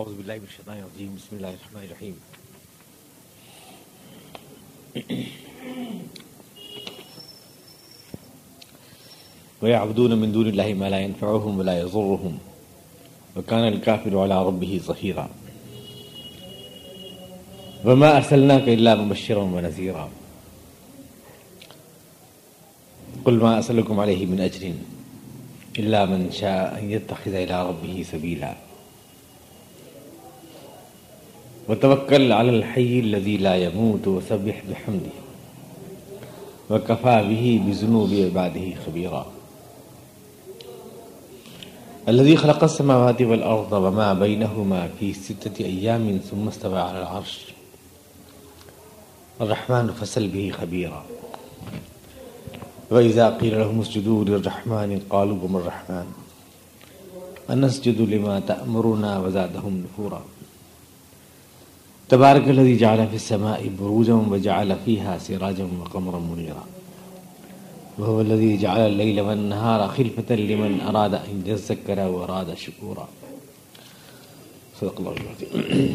أعوذ بالله من الشيطان الرجيم. بسم الله الرحمن الرحيم. ويعبدون من دون الله ما لا ينفعهم ولا يضرهم، وكان الكافر على ربه ظهيرا. وما أرسلناك إلا مبشرا ونذيرا. قل ما أسألكم عليه من أجر إلا من شاء أن يتخذ إلى ربه سبيلا. وتوكل على الحي الذي لا يموت وسبح بحمده وكفى به بذنوب عباده خبيرا الذي خلق السماوات والأرض وما بينهما في ستة أيام ثم استوى على العرش. الرحمن فسل به خبيرا وإذا قيل لهم اسجدوا للرحمن قالوا وما الرحمن. أنسجد لما تأمرنا وزادهم نفورا. تبارك الذي جعل في السماء بروجا وجعل فيها سراجا وقمرا منيرا وهو الذي جعل الليل والنهار خلفة لمن أراد أن يذكر وأراد شكورا صدق اللہ العظیم.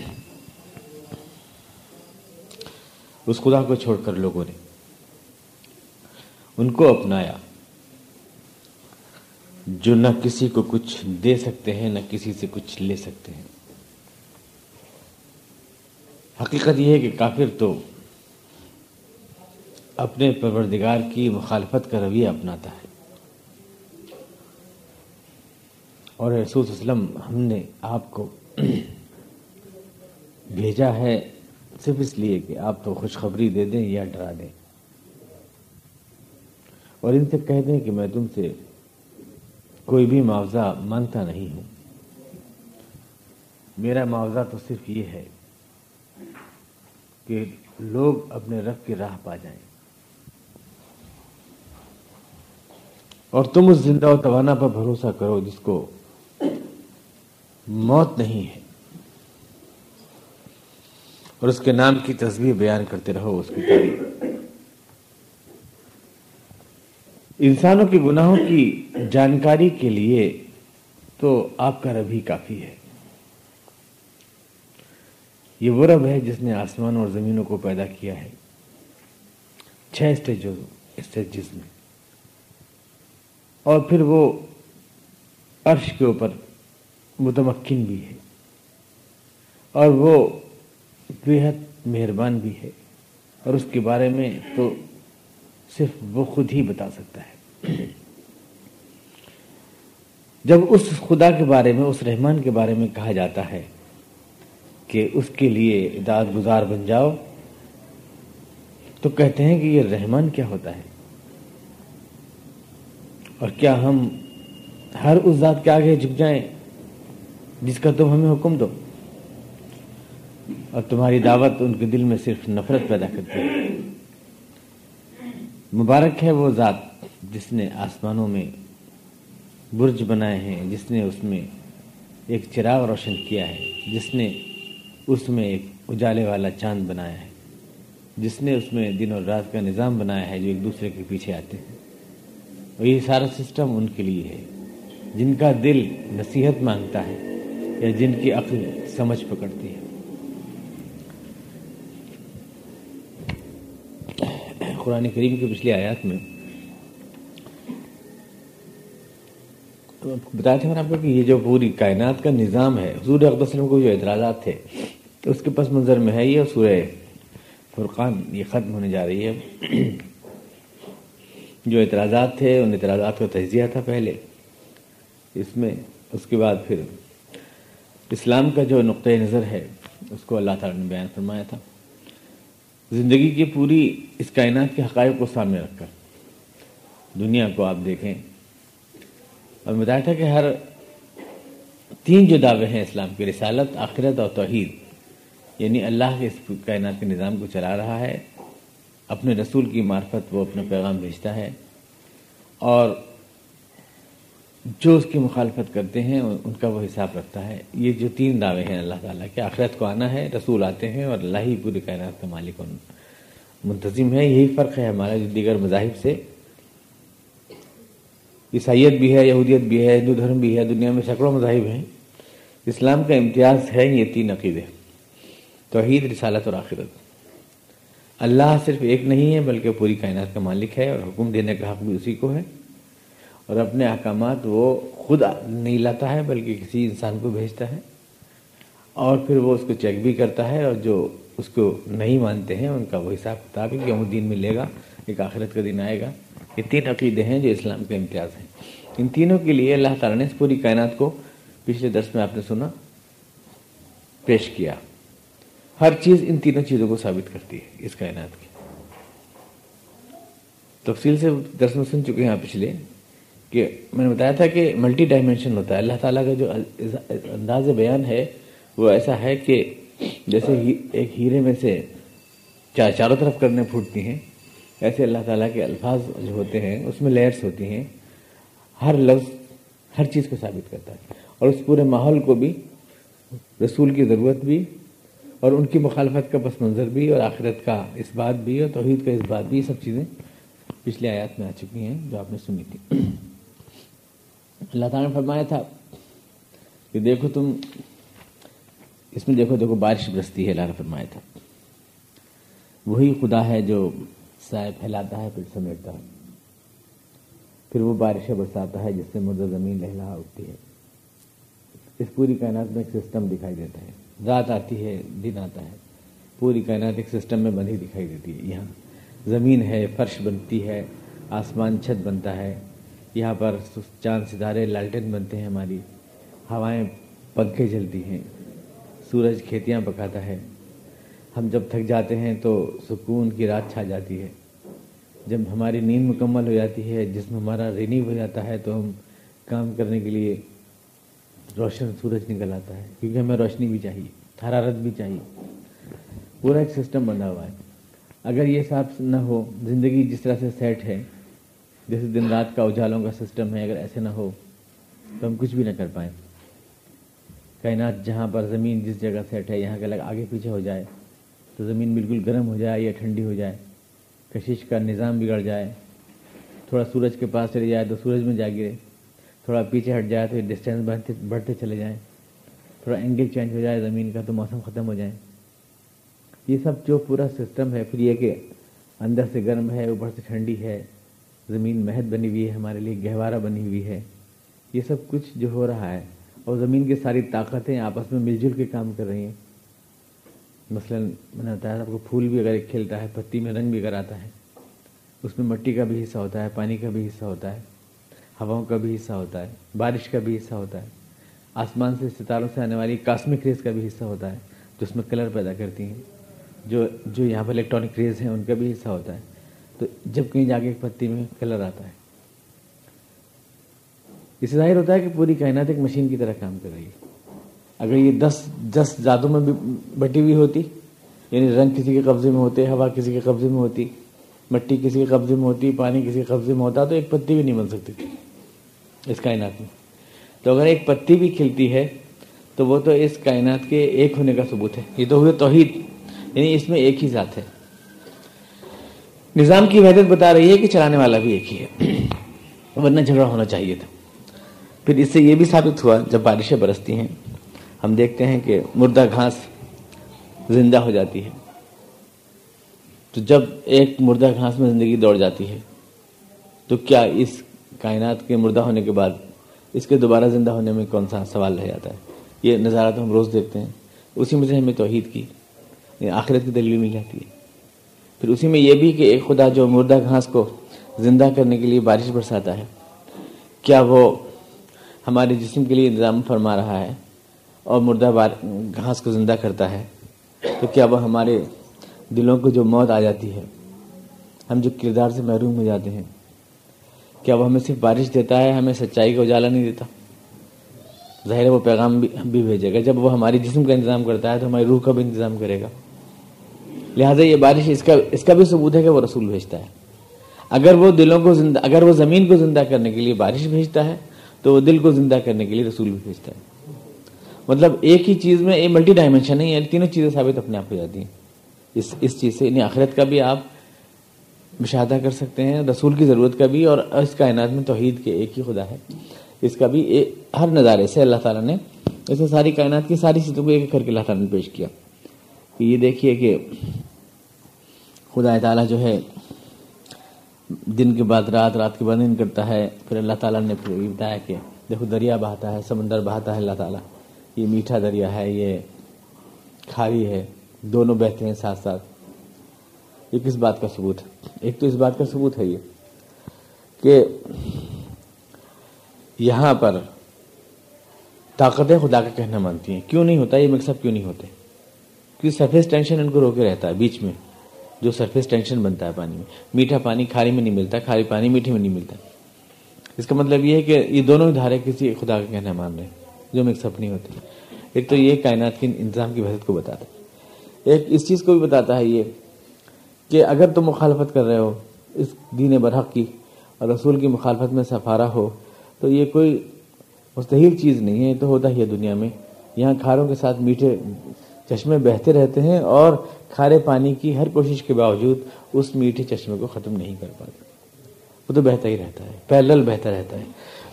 اس خدا کو چھوڑ کر لوگوں نے ان کو اپنایا جو نہ کسی کو کچھ دے سکتے ہیں، نہ کسی سے کچھ لے سکتے ہیں۔ حقیقت یہ ہے کہ کافر تو اپنے پروردگار کی مخالفت کا رویہ اپناتا ہے۔ اور رسول وسلم ہم نے آپ کو بھیجا ہے صرف اس لیے کہ آپ تو خوشخبری دے دیں یا ڈرا دیں۔ اور ان سے کہہ دیں کہ میں تم سے کوئی بھی معاوضہ مانگتا نہیں ہوں۔ میرا معاوضہ تو صرف یہ ہے کہ لوگ اپنے رب کی راہ پا جائیں۔ اور تم اس زندہ و توانا پر بھروسہ کرو جس کو موت نہیں ہے۔ اور اس کے نام کی تصویر بیان کرتے رہو اس کی تاریخ انسانوں کے گناہوں کی جانکاری کے لیے تو آپ کا رب ہی کافی ہے۔ یہ وہ رب ہے جس نے آسمان اور زمینوں کو پیدا کیا ہے۔ چھ اسٹیجز میں۔ اور پھر وہ عرش کے اوپر متمکن بھی ہے۔ اور وہ بےحد مہربان بھی ہے۔ اور اس کے بارے میں تو صرف وہ خود ہی بتا سکتا ہے۔ جب اس خدا کے بارے میں، اس رحمان کے بارے میں کہا جاتا ہے کہ اس کے لیے اداد گزار بن جاؤ، تو کہتے ہیں کہ یہ رحمان کیا ہوتا ہے؟ اور کیا ہم ہر اس ذات کے آگے جھک جائیں جس کا تم ہمیں حکم دو؟ اور تمہاری دعوت ان کے دل میں صرف نفرت پیدا کرتی ہے۔ مبارک ہے وہ ذات جس نے آسمانوں میں برج بنائے ہیں، جس نے اس میں ایک چراغ روشن کیا ہے، جس نے اس میں ایک اجالے والا چاند بنایا ہے، جس نے اس میں دن اور رات کا نظام بنایا ہے جو ایک دوسرے کے پیچھے آتے ہیں۔ اور یہ سارا سسٹم ان کے لیے ہے، جن کا دل نصیحت مانگتا ہے یا جن کی عقل سمجھ پکڑتی ہے۔ قرآن کریم کی پچھلی آیات میں بتایا تھا آپ کو کہ یہ جو پوری کائنات کا نظام ہے، حضور وسلم کو جو اعتراضات تھے تو اس کے پس منظر میں ہے یہ سورہ فرقان، یہ ختم ہونے جا رہی ہے۔ جو اعتراضات تھے، ان اعتراضات کا تجزیہ تھا پہلے۔ اس میں، اس کے بعد پھر اسلام کا جو نقطۂ نظر ہے، اس کو اللہ تعالیٰ نے بیان فرمایا تھا۔ زندگی کی پوری اس کائنات کے حقائق کو سامنے رکھ کر دنیا کو آپ دیکھیں۔ اور بتایا تھا کہ ہر تین جو دعوے ہیں اسلام کی رسالت، آخرت اور توحید یعنی اللہ کے اس کائنات کے نظام کو چلا رہا ہے، اپنے رسول کی معرفت وہ اپنا پیغام بھیجتا ہے اور جو اس کی مخالفت کرتے ہیں، ان کا وہ حساب رکھتا ہے۔ یہ جو تین دعوے ہیں اللہ تعالیٰ کے، آخرت کو آنا ہے، رسول آتے ہیں اور اللہ ہی پوری کائنات کا مالک منتظم ہے۔ یہی فرق ہے ہمارا جو دیگر مذاہب سے۔ عیسائیت بھی ہے، یہودیت بھی ہے، ہندو دھرم بھی ہے، دنیا میں سینکڑوں مذاہب ہیں۔ اسلام کا امتیاز ہے، یہ تین عقیدے۔ توحید رسالت اور آخرت۔ اللہ صرف ایک نہیں ہے، بلکہ پوری کائنات کا مالک ہے اور حکم دینے کا حق بھی اسی کو ہے۔ اور اپنے احکامات وہ خود نہیں لاتا ہے، بلکہ کسی انسان کو بھیجتا ہے۔ اور پھر وہ اس کو چیک بھی کرتا ہے اور جو اس کو نہیں مانتے ہیں، ان کا وہ حساب کتاب ہے کہ وہ دین ملے گا، ایک آخرت کا دن آئے گا۔ یہ تین عقیدے ہیں جو اسلام کے امتیاز ہیں۔ ان تینوں کے لیے اللہ تعالیٰ نے اس پوری کائنات کو پچھلے درس میں آپ نے سنا، پیش کیا۔ ہر چیز ان تینوں چیزوں کو ثابت کرتی ہے اس کائنات کی۔ تفصیل سے درس میں سن چکے ہیں آپ پچھلے کہ میں نے بتایا تھا کہ ملٹی ڈائمینشن ہوتا ہے۔ اللہ تعالیٰ کا جو انداز بیان ہے وہ ایسا ہے کہ جیسے ایک ہیرے میں سے چار چاروں طرف کرنے پھوٹتی ہیں، ایسے اللہ تعالیٰ کے الفاظ جو ہوتے ہیں، اس میں لیئرس ہوتی ہیں۔ ہر لفظ ہر چیز کو ثابت کرتا ہے۔ اور اس پورے ماحول کو بھی، رسول کی ضرورت بھی اور ان کی مخالفت کا پس منظر بھی اور آخرت کا اس بات بھی اور توحید کا اس بات بھی، یہ سب چیزیں پچھلے آیات میں آ چکی ہیں جو آپ نے سنی تھی۔ اللہ تعالیٰ نے فرمایا تھا کہ دیکھو تم، اس میں دیکھو دیکھو بارش برستی ہے، اللہ نے فرمایا تھا۔ وہی خدا ہے جو سائے پھیلاتا ہے، پھر سمیٹتا ہے۔ پھر وہ بارشیں برساتا ہے، جس سے مردہ زمین لہلا اٹھتی ہے۔ اس پوری کائنات میں ایک سسٹم دکھائی دیتا ہے۔ رات آتی ہے، دن آتا ہے۔ پوری کائنات ایک سسٹم میں بندھی دکھائی دیتی ہے۔ یہاں زمین ہے، فرش بنتی ہے، آسمان چھت بنتا ہے۔ یہاں پر چاند ستارے، لالٹن بنتے ہیں ہماری۔ ہوائیں پنکھے جلتی ہیں۔ سورج کھیتیاں پکاتا ہے۔ ہم جب تھک جاتے ہیں تو سکون کی رات چھا جاتی ہے۔ جب ہماری نیند مکمل ہو جاتی ہے، جسم ہمارا رینیو ہو جاتا ہے، تو ہم کام کرنے کے لیے روشن سورج نکل آتا ہے، کیونکہ ہمیں روشنی بھی چاہیے، حرارت بھی چاہیے۔ پورا ایک سسٹم بنا ہوا ہے۔ اگر یہ صاف نہ ہو، زندگی جس طرح سے سیٹ ہے، جیسے دن رات کا اجالوں کا سسٹم ہے، اگر ایسے نہ ہو، تو ہم کچھ بھی نہ کر پائیں۔ کائنات جہاں پر زمین جس جگہ سیٹ ہے، یہاں کے لگ آگے پیچھے ہو جائے۔ تو زمین بالکل گرم ہو جائے یا ٹھنڈی ہو جائے۔ کشش کا نظام بگڑ جائے۔ تھوڑا سورج کے پاس چلے جائے تو سورج میں جا گرے۔ تھوڑا پیچھے ہٹ جائے تو ڈسٹینس بڑھتے بڑھتے چلے جائیں۔ تھوڑا اینگل چینج ہو جائے زمین کا تو موسم ختم ہو جائے۔ یہ سب جو پورا سسٹم ہے، پھر یہ کہ اندر سے گرم ہے، اوپر سے ٹھنڈی ہے، زمین مہد بنی ہوئی ہے، ہمارے لیے گہوارہ بنی ہوئی ہے۔ یہ سب کچھ جو ہو رہا ہے، اور زمین کی ساری طاقتیں آپس میں مل جل کے کام کر رہی ہیں۔ مثلا میں نے بتایا آپ کو پھول بھی اگر ایک کھلتا ہے، پتی میں رنگ بھی اگر آتا ہے، اس میں مٹی کا بھی حصہ ہوتا ہے، پانی کا بھی حصہ ہوتا ہے۔ ہواؤں کا بھی حصہ ہوتا ہے، بارش کا بھی حصہ ہوتا ہے۔ آسمان سے ستاروں سے آنے والی کاسمک ریز کا بھی حصہ ہوتا ہے، جو اس میں کلر پیدا کرتی ہیں۔ جو جو یہاں پر الیکٹرانک ریز ہیں، ان کا بھی حصہ ہوتا ہے۔ تو جب کہیں جا کے ایک پتی میں کلر آتا ہے۔ اس سے ظاہر ہوتا ہے کہ پوری کائنات ایک مشین کی طرح کام کر رہی ہے۔ اگر یہ دس دس ذاتوں میں بھی بٹی ہوئی ہوتی یعنی رنگ کسی کے قبضے میں ہوتے، ہوا کسی کے قبضے میں ہوتی، مٹی کسی کے قبضے میں ہوتی، پانی کسی کے قبضے میں ہوتا، تو ایک پتی بھی نہیں بن سکتی۔ تھی اس کائنات میں۔ تو اگر ایک پتی بھی کھلتی ہے، تو وہ تو اس کائنات کے ایک ہونے کا ثبوت ہے۔ یہ تو ہوئے توحید یعنی اس میں ایک ہی ذات ہے۔ نظام کی وحدت بتا رہی ہے کہ چلانے والا بھی ایک ہی ہے۔ ورنہ جھگڑا ہونا چاہیے تھا۔ پھر اس سے یہ بھی ثابت ہوا، جب بارشیں برستی ہیں، ہم دیکھتے ہیں کہ مردہ گھاس زندہ ہو جاتی ہے۔ تو جب ایک مردہ گھاس میں زندگی دوڑ جاتی ہے، تو کیا اس کائنات کے مردہ ہونے کے بعد اس کے دوبارہ زندہ ہونے میں کون سا سوال رہ جاتا ہے؟ یہ نظارہ تو ہم روز دیکھتے ہیں۔ اسی میں سے ہمیں توحید کی یعنی آخرت کی دلیل مل جاتی ہے۔ پھر اسی میں یہ بھی کہ ایک خدا جو مردہ گھاس کو زندہ کرنے کے لیے بارش برساتا ہے، کیا وہ ہمارے جسم کے لیے انتظام فرما رہا ہے اور مردہ بار گھاس کو زندہ کرتا ہے؟ تو کیا وہ ہمارے دلوں کو جو موت آ جاتی ہے، ہم جو کردار سے محروم ہو جاتے ہیں کیا وہ ہمیں صرف بارش دیتا ہے، ہمیں سچائی کا اجالا نہیں دیتا۔ ظاہر ہے وہ پیغام بھی بھی بھیجے گا۔ جب وہ ہماری جسم کا انتظام کرتا ہے تو ہماری روح کا بھی انتظام کرے گا۔ لہٰذا یہ بارش اس کا اس کا بھی ثبوت ہے کہ وہ رسول بھیجتا ہے۔ اگر وہ دلوں کو زندہ اگر وہ زمین کو زندہ کرنے کے لیے بارش بھیجتا ہے، تو وہ دل کو زندہ کرنے کے لیے رسول بھی بھیجتا ہے۔ مطلب ایک ہی چیز میں ایک ملٹی ڈائمینشن ہے یعنی تینوں چیزیں ثابت اپنے آپ ہو جاتی ہیں۔ اس اس چیز سے یعنی آخرت کا بھی آپ مشاہدہ کر سکتے ہیں، رسول کی ضرورت کا بھی اور اس کائنات میں توحید کے ایک ہی خدا ہے۔ اس کا بھی ہر نظارے سے اللہ تعالیٰ نے ایسے ساری کائنات کی ساری چیزوں کو ایک کر کے اللہ تعالیٰ نے پیش کیا۔ کہ یہ دیکھیے کہ خدا تعالیٰ جو ہے، دن کے بعد، رات رات کے بعد دن کرتا ہے، پھر اللہ تعالیٰ نے پھر یہ بتایا کہ دیکھو دریا بہاتا ہے، سمندر بہاتا ہے اللہ تعالیٰ۔ یہ میٹھا دریا ہے، یہ کھاری ہے، دونوں بہتے ہیں ساتھ ساتھ۔ یہ کس بات کا ثبوت ہے؟ ایک تو اس بات کا ثبوت ہے یہ کہ یہاں پر طاقتیں خدا کا کہنا مانتی ہیں۔ کیوں نہیں ہوتا؟ یہ مکس اپ کیوں نہیں ہوتے؟ کیونکہ سرفیس ٹینشن ان کو روکے رہتا ہے بیچ میں، جو سرفیس ٹینشن بنتا ہے پانی میں۔ میٹھا پانی کھاری میں نہیں ملتا، کھاری پانی میٹھے میں نہیں ملتا۔ اس کا مطلب یہ ہے کہ یہ دونوں دھارے کسی خدا کا کہنا مان رہے ہیں، جو مکس اپ نہیں ہوتے۔ ایک تو یہ کائنات کی انتظام کی وحدت کو بتاتا ہے۔ ایک اس چیز کو بھی بتاتا ہے یہ کہ اگر تم مخالفت کر رہے ہو اس دین برحق کی اور رسول کی مخالفت میں سفارا ہو، تو یہ کوئی مستحیل چیز نہیں ہے تو ہوتا ہی ہے دنیا میں۔ یہاں کھاروں کے ساتھ میٹھے چشمے بہتے رہتے ہیں اور کھارے پانی کی ہر کوشش کے باوجود اس میٹھے چشمے کو ختم نہیں کر پاتے۔ وہ تو بہتا ہی رہتا ہے پیرل بہتا رہتا ہے۔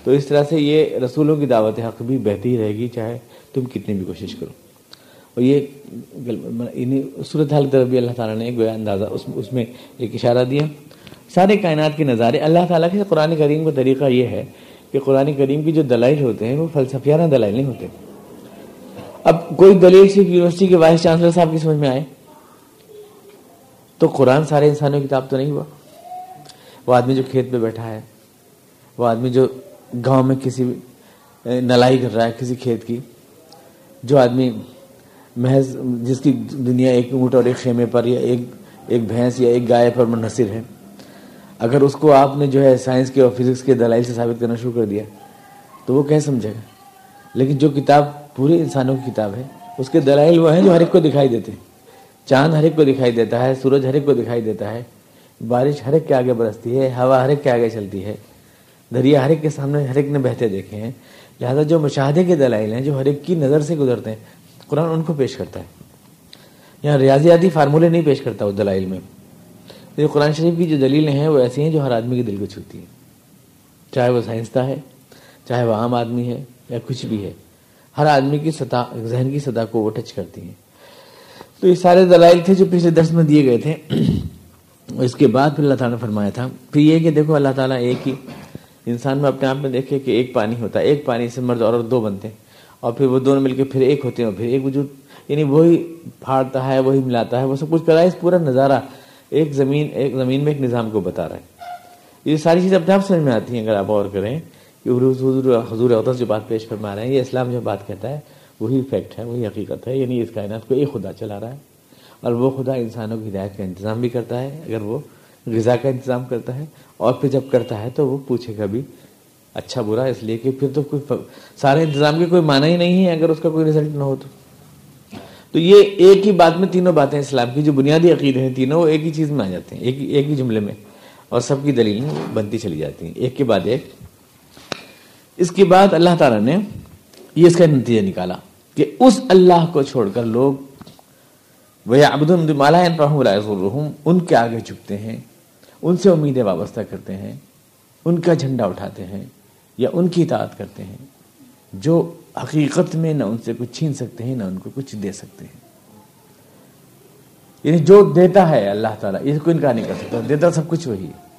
تو اس طرح سے یہ رسولوں کی دعوت حق بھی بہتی ہی رہے گی، چاہے تم کتنی بھی کوشش کرو۔ اور یہ صورت حال طرف بھی اللہ تعالیٰ نے ایک اندازہ اس اس میں ایک اشارہ دیا۔ سارے کائنات کے نظارے، اللہ تعالیٰ کے قرآن کریم کا طریقہ یہ ہے کہ قرآن کریم کی جو دلائل ہوتے ہیں وہ فلسفیانہ دلائل نہیں ہوتے۔ اب کوئی دلیل صرف یونیورسٹی کے وائس چانسلر صاحب کی سمجھ میں آئے۔ تو قرآن سارے انسانوں کی کتاب تو نہیں ہوا۔ وہ آدمی جو کھیت پہ بیٹھا ہے، وہ آدمی جو گاؤں میں کسی، نلائی کر رہا ہے کسی کھیت کی، جو آدمی محض جس کی دنیا ایک اونٹ اور ایک خیمے پر یا ایک ایک بھینس یا ایک گائے پر منحصر ہے۔ اگر اس کو آپ نے جو ہے سائنس کے اور فزکس کے دلائل سے ثابت کرنا شروع کر دیا، تو وہ کہہ سمجھے گا۔ لیکن جو کتاب پورے انسانوں کی کتاب ہے، اس کے دلائل وہ ہیں جو ہر ایک کو دکھائی دیتے ہیں۔ چاند ہر ایک کو دکھائی دیتا ہے، سورج ہر ایک کو دکھائی دیتا ہے، بارش ہر ایک کے آگے برستی ہے، ہوا ہر ایک کے آگے چلتی ہے، دریا ہر ایک کے سامنے ہر ایک نے بہتے دیکھے ہیں۔ لہٰذا جو مشاہدے کے دلائل ہیں، جو ہر ایک کی نظر سے گزرتے ہیں قرآن ان کو پیش کرتا ہے۔ یہاں ریاضیاتی فارمولے نہیں پیش کرتا وہ دلائل میں۔ یہ قرآن شریف کی جو دلیلیں ہیں وہ ایسی ہیں جو ہر آدمی کے دل کو چھوتی ہیں۔ چاہے وہ سائنسداں ہے، چاہے وہ عام آدمی ہے یا کچھ بھی ہے، ہر آدمی کی سطح، ذہن کی سطح کو وہ ٹچ کرتی ہیں۔ تو یہ سارے دلائل تھے جو پچھلے درس میں دیے گئے تھے۔ اس کے بعد پھر اللہ تعالیٰ نے فرمایا تھا۔ پھر یہ کہ دیکھو اللہ تعالیٰ ایک ہی انسان میں اپنے آپ میں دیکھے کہ ایک پانی ہوتا ہے۔ ایک پانی سے مرد اور دو بنتے ہیں۔ اور پھر وہ دونوں مل کے پھر ایک ہوتے ہیں اور پھر ایک وجود یعنی وہی پھاڑتا ہے، وہی ملاتا ہے، وہ سب کچھ کرا ہے، اس پورا نظارہ ایک زمین ایک زمین میں ایک نظام کو بتا رہا ہے۔ یہ ساری چیزیں اپنے آپ سمجھ میں آتی ہیں، اگر آپ اور کریں کہ حضور حضور اقدس جو بات پیش فرما رہے ہیں، یہ اسلام جو بات کہتا ہے، وہی فیکٹ ہے، وہی حقیقت ہے یعنی اس کائنات کو ایک خدا چلا رہا ہے۔ اور وہ خدا انسانوں کی ہدایت کا انتظام بھی کرتا ہے، اگر وہ غذا کا انتظام کرتا ہے، اور پھر جب کرتا ہے تو وہ پوچھے گا بھی اچھا برا اس لیے کہ پھر تو کوئی سارے انتظام کی کوئی معنی ہی نہیں ہے اگر اس کا کوئی رزلٹ نہ ہو تو۔ تو یہ ایک ہی بات میں تینوں باتیں اسلام کی جو بنیادی عقیدے ہیں تینوں، وہ ایک ہی چیز میں آ جاتے ہیں، ایک ایک ہی جملے میں، اور سب کی دلیل بنتی چلی جاتی ہیں۔ ایک کے بعد ایک۔ اس کے بعد اللہ تعالیٰ نے یہ اس کا نتیجہ نکالا کہ اس اللہ کو چھوڑ کر لوگ وہ ابد المالا ان کے آگے جھکتے ہیں، ان سے امیدیں وابستہ کرتے ہیں، ان کا جھنڈا اٹھاتے ہیں۔ یا ان کی اطاعت کرتے ہیں، جو حقیقت میں نہ ان سے کچھ چھین سکتے ہیں، نہ ان کو کچھ دے سکتے ہیں۔ یعنی جو دیتا ہے اللہ تعالیٰ اس کو انکار نہیں کر سکتا، دیتا سب کچھ وہی ہے۔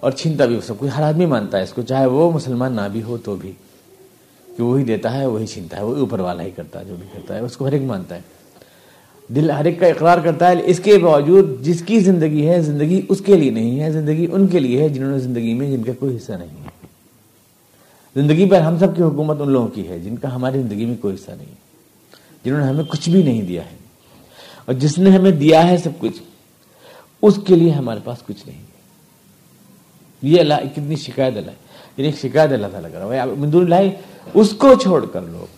اور چھینتا بھی سب کچھ، ہر آدمی مانتا ہے اس کو، چاہے وہ مسلمان نہ بھی ہو تو بھی۔ کہ وہی دیتا ہے، وہی چھینتا ہے، وہی اوپر والا ہی کرتا ہے، جو بھی کرتا ہے، اس کو ہر ایک مانتا ہے۔ دل ہر ایک کا اقرار کرتا ہے، اس کے باوجود جس کی زندگی ہے، زندگی اس کے لیے نہیں ہے، زندگی ان کے لیے ہے، جنہوں نے زندگی میں جن کا کوئی حصہ نہیں ہے۔ زندگی پر ہم سب کی حکومت ان لوگوں کی ہے، جن کا ہماری زندگی میں کوئی حصہ نہیں ہے، جنہوں نے ہمیں کچھ بھی نہیں دیا ہے۔ اور جس نے ہمیں دیا ہے سب کچھ، اس کے لیے ہمارے پاس کچھ نہیں یہ اللہ کتنی شکایت اللہ یعنی ایک شکایت اللہ تعالیٰ کر رہا ہے۔ مندور اللہ، اس کو چھوڑ کر لوگ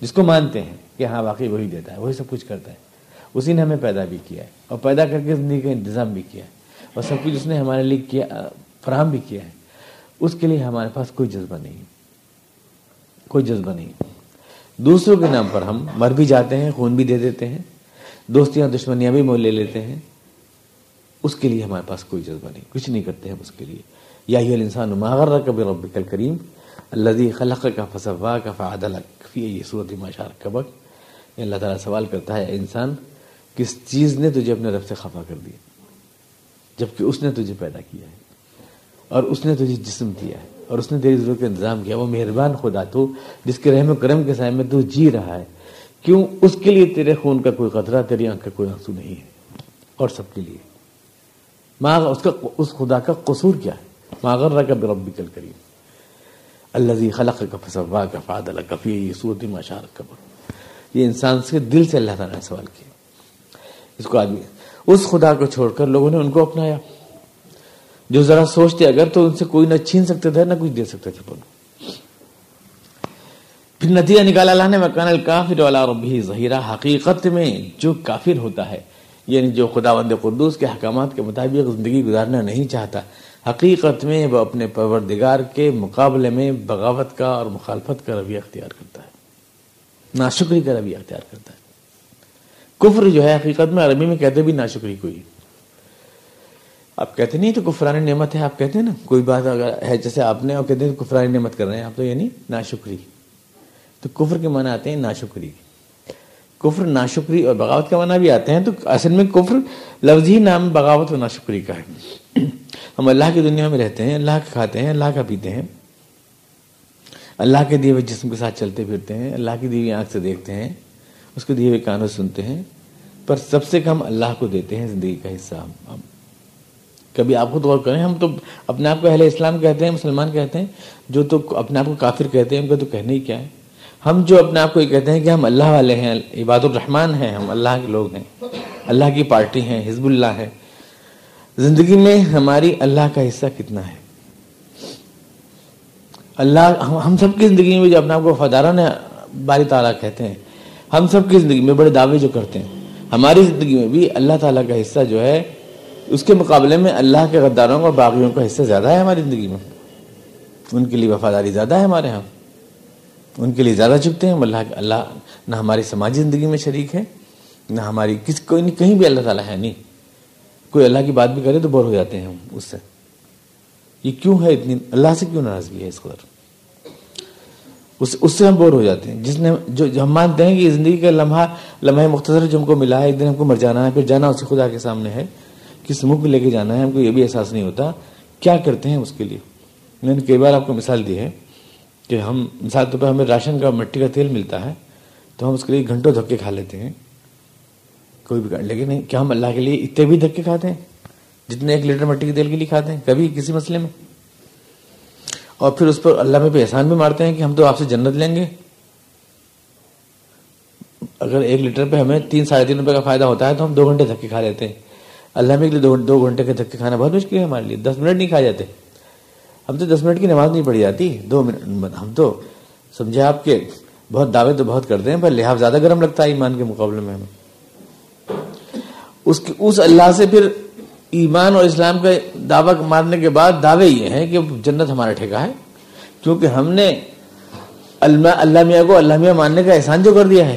جس کو مانتے ہیں کہ ہاں واقعی وہی دیتا ہے، وہی سب کچھ کرتا ہے۔ اسی نے ہمیں پیدا بھی کیا ہے اور پیدا کر کے زندگی کا انتظام بھی کیا ہے۔ اور سب کچھ اس نے ہمارے لیے کیا، فراہم بھی کیا ہے۔ اس کے لیے ہمارے پاس کوئی جذبہ نہیں کوئی جذبہ نہیں۔ دوسروں کے نام پر ہم مر بھی جاتے ہیں، خون بھی دے دیتے ہیں، دوستیاں، دشمنیاں بھی مول لے لیتے ہیں۔ اس کے لیے ہمارے پاس کوئی جذبہ نہیں، کچھ نہیں کرتے ہیں اس کے لیے۔ یا یہ انسان ماغر کبھی رب کل کریم اللہ خلق کا فصوا کا فعدلک یہ صورت ماشار کبک یعنی اللہ تعالیٰ سوال کرتا ہے انسان، کس چیز نے تجھے اپنے رب سے خفا کر دیا؟ جبکہ اس نے تجھے پیدا کیا ہے اور اس نے تجھے جسم دیا ہے۔ اور اس نے تیری ضرورت کا انتظام کیا، وہ مہربان خدا تو، جس کے رحم و کرم کے سائے میں تو جی رہا ہے، کیوں اس کے لیے تیرے خون کا کوئی قطرہ تیری آنکھ کا کوئی آنسو نہیں ہے؟ اور سب کے لیے۔ ماں اس کا، اس خدا کا قصور کیا ہے؟ ماغر کا بربی کل کریم اللہ خلق کا فصوا کا فاد اللہ کفی یہ صورت ماشار قبر یہ انسان سے دل سے اللہ تعالیٰ نے سوال کیا۔ اس کو آدمی، اس خدا کو چھوڑ کر لوگوں نے ان کو اپنایا۔ جو ذرا سوچتے اگر تو ان سے کوئی نہ چھین سکتے تھے، نہ کچھ دے سکتے تھے پھر۔ نتیجہ نکالا، اللہ نے مکان الکافر والا ربی ظہیرہ حقیقت میں جو کافر ہوتا ہے یعنی جو خدا بند قدوس کے حکامات کے مطابق زندگی گزارنا نہیں چاہتا، حقیقت میں وہ اپنے پروردگار کے مقابلے میں بغاوت کا اور مخالفت کا رویہ اختیار کرتا ہے۔ ناشکری کا رویہ اختیار کرتا ہے۔ کفر جو ہے حقیقت میں عربی میں کہتے بھی ناشکری کوئی۔ آپ کہتے نہیں تو کفرانی نعمت ہے، آپ کہتے ہیں نا، کوئی بات اگر ہے جیسے آپ نے اور کہتے ہیں کفرانی نعمت کر رہے ہیں، آپ تو یعنی ناشکری۔ تو کفر کے معنی آتے ہیں ناشکری۔ کفر ناشکری اور بغاوت کا معنی بھی آتے ہیں، تو اصل میں کفر لفظ ہی نام بغاوت اور ناشکری کا ہے۔ ہم اللہ کی دنیا میں رہتے ہیں، اللہ کا کھاتے ہیں، اللہ کا پیتے ہیں۔ اللہ کے دیے ہوئے جسم کے ساتھ چلتے پھرتے ہیں، اللہ کی دیوی آنکھ سے دیکھتے ہیں، اس کو دیے ہوئے کانوں سنتے ہیں۔ پر سب سے کم اللہ کو دیتے ہیں زندگی کا حصہ۔ ہم کبھی آپ خود غور کریں، ہم تو اپنے آپ کو اہل اسلام کہتے ہیں، مسلمان کہتے ہیں، جو تو اپنے آپ کو کافر کہتے ہیں، ان کا تو کہنا ہی کیا ہے۔ ہم جو اپنے آپ کو یہ کہتے ہیں کہ ہم اللہ والے ہیں، عباد الرحمان ہیں، ہم اللہ کے لوگ ہیں، اللہ کی پارٹی ہیں، حزب اللہ ہے۔ زندگی میں ہماری اللہ کا حصہ کتنا ہے؟ اللہ، ہم سب کی زندگی میں جو اپنے آپ کو فدارہ نے باری تعالیٰ کہتے ہیں، ہم سب کی زندگی میں بڑے دعوے جو کرتے ہیں۔ ہماری زندگی میں بھی اللہ تعالیٰ کا حصہ جو ہے اس کے مقابلے میں اللہ کے غداروں اور باغیوں کا حصہ زیادہ ہے ہماری زندگی میں۔ ان کے لیے وفاداری زیادہ ہے ہمارے ہاں۔ ان کے لیے زیادہ چکتے ہیں۔ اللہ اللہ نہ ہماری سماجی زندگی میں شریک ہے، نہ ہماری کس کوئی نہیں کہیں بھی اللہ تعالیٰ ہے نہیں۔ کوئی اللہ کی بات بھی کرے تو بور ہو جاتے ہیں ہم اس سے۔ یہ کیوں ہے اتنی اللہ سے کیوں ناراضگی ہے اس قدر؟ اس اس سے ہم بور ہو جاتے ہیں۔ جس نے جو ہم مانتے ہیں کہ زندگی کا لمحہ لمحہ مختصر جو ہم کو ملا ہے، ایک دن ہم کو مر جانا ہے، پھر جانا اسی خدا کے سامنے ہے۔ کس ملک لے کے جانا ہے، ہم کو یہ بھی احساس نہیں ہوتا، کیا کرتے ہیں اس کے لیے؟ میں نے کئی بار آپ کو مثال دی ہے کہ ہم، مثال طور پر ہمیں راشن کا مٹی کا تیل ملتا ہے، تو ہم اس کے لیے گھنٹوں دھکے کھا لیتے ہیں۔ کوئی بھی لیکن نہیں، کیا ہم اللہ کے لیے اتنے بھی دھکے کھاتے ہیں جتنے ایک لیٹر مٹی کے تیل کے لیے کھاتے ہیں؟ کبھی کسی مسئلے میں۔ اور پھر اس پر اللہ میں بھی احسان بھی مارتے ہیں کہ ہم تو آپ سے جنت لیں گے۔ اگر ایک لیٹر پہ ہمیں تین ساڑھے تین روپے کا فائدہ ہوتا ہے تو ہم دو گھنٹے دھکے کھا لیتے ہیں۔ اللہ میں دو گھنٹے کے دھکے کھانا بہت مشکل ہے ہمارے لیے۔ دس منٹ نہیں کھا جاتے۔ ہم تو دس منٹ کی نماز نہیں پڑھی جاتی۔ دو منٹ ہم تو سمجھے آپ کے بہت دعوے تو بہت کرتے ہیں، پر لحاظ زیادہ گرم لگتا ہے ایمان کے مقابلے میں۔ ہمیں اس اس اللہ سے پھر ایمان اور اسلام کا دعوی مارنے کے بعد دعوے یہ ہیں کہ جنت ہمارا ٹھیکا ہے۔ کیونکہ ہم نے اللہ میاں کو اللہ میاں ماننے کا احسان جو کر دیا ہے۔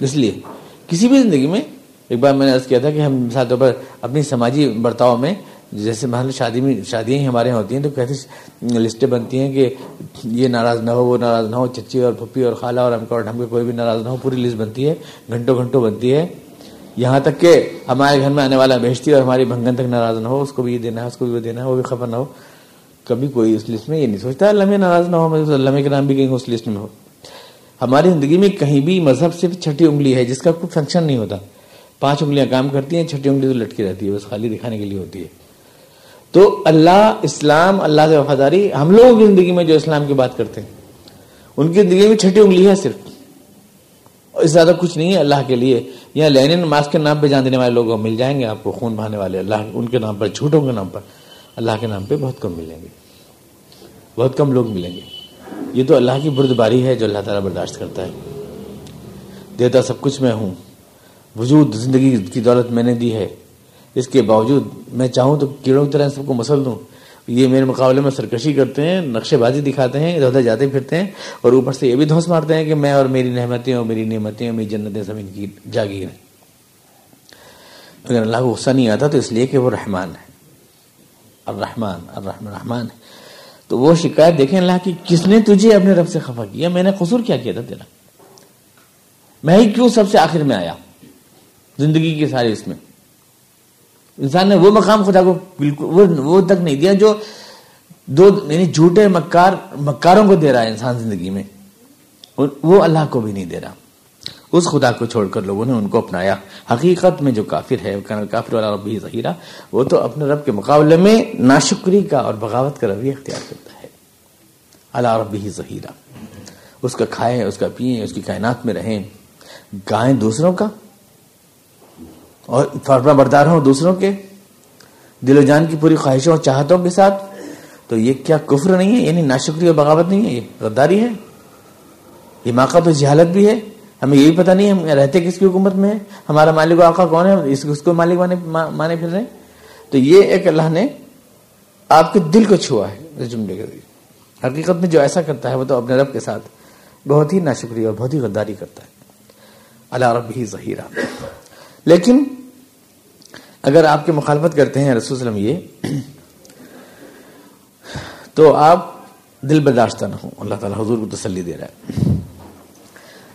اس لیے کسی بھی زندگی میں ایک بار میں نے عرض کیا تھا کہ ہم مثال طور پر اپنی سماجی برتاؤ میں جیسے مثلاً شادی میں شادیاں ہی ہمارے یہاں ہوتی ہیں تو کہتے لسٹیں بنتی ہیں کہ یہ ناراض نہ ہو، وہ ناراض نہ ہو، چچی اور پھپھی اور خالہ اور ہم کو اور ہم کو کوئی بھی ناراض نہ ہو، پوری لسٹ بنتی ہے، گھنٹوں گھنٹوں بنتی ہے۔ یہاں تک کہ ہمارے گھر میں آنے والا بیچتی اور ہماری بھنگن تک ناراض نہ ہو، اس کو بھی یہ دینا ہے، اس کو بھی وہ دینا ہے، وہ بھی خبر نہ ہو۔ کبھی کوئی اس لسٹ میں یہ نہیں سوچتا، اللہ ناراض نہ ہو اللہ کے نام بھی کہیں اس لسٹ میں ہو۔ ہماری زندگی میں کہیں بھی مذہب صرف چھٹی انگلی ہے، جس کا کوئی فنکشن نہیں ہوتا۔ پانچ انگلیاں کام کرتی ہیں، چھٹی انگلی تو لٹکی رہتی ہے، بس خالی دکھانے کے لیے ہوتی ہے۔ تو اللہ، اسلام، اللہ سے وفاداری، ہم لوگوں کی زندگی میں جو اسلام کی بات کرتے ہیں، ان کی زندگی میں چھٹی انگلی ہے صرف۔ اس زیادہ کچھ نہیں ہے اللہ کے لیے۔ یا لینن ماسک کے نام پہ جان دینے والے لوگ مل جائیں گے، آپ کو خون بہانے والے، اللہ ان کے نام پر، جھوٹوں کے نام پر۔ اللہ کے نام پہ بہت کم ملیں گے۔ بہت کم لوگ ملیں گے۔ یہ تو اللہ کی بردباری ہے جو اللہ تعالیٰ برداشت کرتا ہے۔ دیتا سب کچھ میں ہوں۔ وجود زندگی کی دولت میں نے دی ہے۔ اس کے باوجود میں چاہوں تو کیڑوں کی طرح سب کو مسل دوں۔ یہ میرے مقابلے میں سرکشی کرتے ہیں، نقشے بازی دکھاتے ہیں، ادھر ادھر جاتے پھرتے ہیں اور اوپر سے یہ بھی دھوس مارتے ہیں کہ میں اور میری نعمتیں اور میری نعمتیں اور میری جنتیں زمین کی جاگیر ہیں۔ اگر اللہ کو غصہ نہیں آتا تو اس لیے کہ وہ رحمان ہے۔ الرحمان الرحمن رحمان ہے۔ تو وہ شکایت دیکھیں اللہ کی، کس نے تجھے اپنے رب سے خفا کیا؟ میں نے قصور کیا کیا تھا تیرا۔ میں ہی کیوں سب سے آخر میں آیا؟ زندگی کے سارے اس میں۔ انسان نے وہ مقام خدا کو بالکل وہ تک نہیں دیا جو دو یعنی جھوٹے مکار مکاروں کو دے رہا ہے انسان زندگی میں۔ اور وہ اللہ کو بھی نہیں دے رہا۔ اس خدا کو چھوڑ کر لوگوں نے ان کو اپنایا۔ حقیقت میں جو کافر ہے کافر والا رب ہی ظہیرہ، وہ تو اپنے رب کے مقابلے میں ناشکری کا اور بغاوت کا رویہ اختیار کرتا ہے۔ اللہ رب ہی ظہیرہ۔ اس کا کھائیں، اس کا پیئیں اس کی کائنات میں رہیں۔ گائیں دوسروں کا اور فرما بردار ہوں دوسروں کے، دل و جان کی پوری خواہشوں اور چاہتوں کے ساتھ۔ تو یہ کیا کفر نہیں ہے؟ یعنی ناشکری اور بغاوت نہیں ہے؟ یہ غداری ہے؟ یہ موقع تو جہالت بھی ہے؟ ہمیں یہی پتہ نہیں، ہم رہتے کس کی حکومت میں ہے ہمارا مالک و آقا کون ہے؟ اس کو مالک مانے پھر رہے تو یہ ایک اللہ نے آپ کے دل کو چھوا ہے، اس جملے کے حقیقت میں جو ایسا کرتا ہے، وہ تو اپنے رب کے ساتھ بہت ہی ناشکری اور بہت ہی غداری کرتا ہے۔ اللہ رب ہی ظہیرہ۔ لیکن اگر آپ کے مخالفت کرتے ہیں رسول وسلم یہ، تو آپ دل برداشتہ نہ ہوں۔ اللہ تعالیٰ حضور کو تسلی دے رہا ہے۔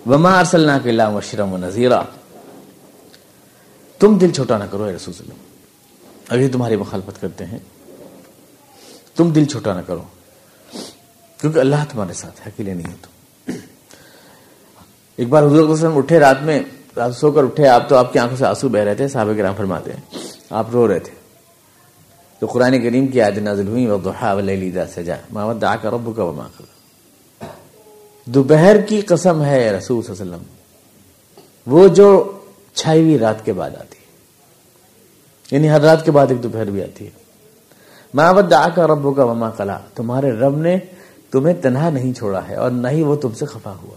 وما ارسلنا کے اللہ مشرم و نذیرہ تم دل چھوٹا نہ کرو اے رسول وسلم۔ اگر تمہاری مخالفت کرتے ہیں۔ تم دل چھوٹا نہ کرو۔ کیونکہ اللہ تمہارے ساتھ ہے، اکیلے نہیں تم۔ ایک بار حضور وسلم اٹھے رات میں رات سو کر اٹھے، آپ تو آپ کی آنکھوں سے آنسو بہ رہے تھے، صحابہ کرام فرماتے ہیں۔ آپ رو رہے تھے۔ تو قرآن کریم کی آیت نازل ہوئی، وضحا واللیل اذا سجا ما ودعك ربك وما قلى دوپہر کی قسم ہے رسول صلی اللہ علیہ وسلم۔ وہ جو چھائی ہوئی رات کے بعد آتی ہے۔ یعنی ہر رات کے بعد ایک دوپہر بھی آتی ہے۔ ما ودعك ربك وما قلى تمہارے رب نے تمہیں تنہا نہیں چھوڑا ہے اور نہ ہی وہ تم سے خفا ہوا۔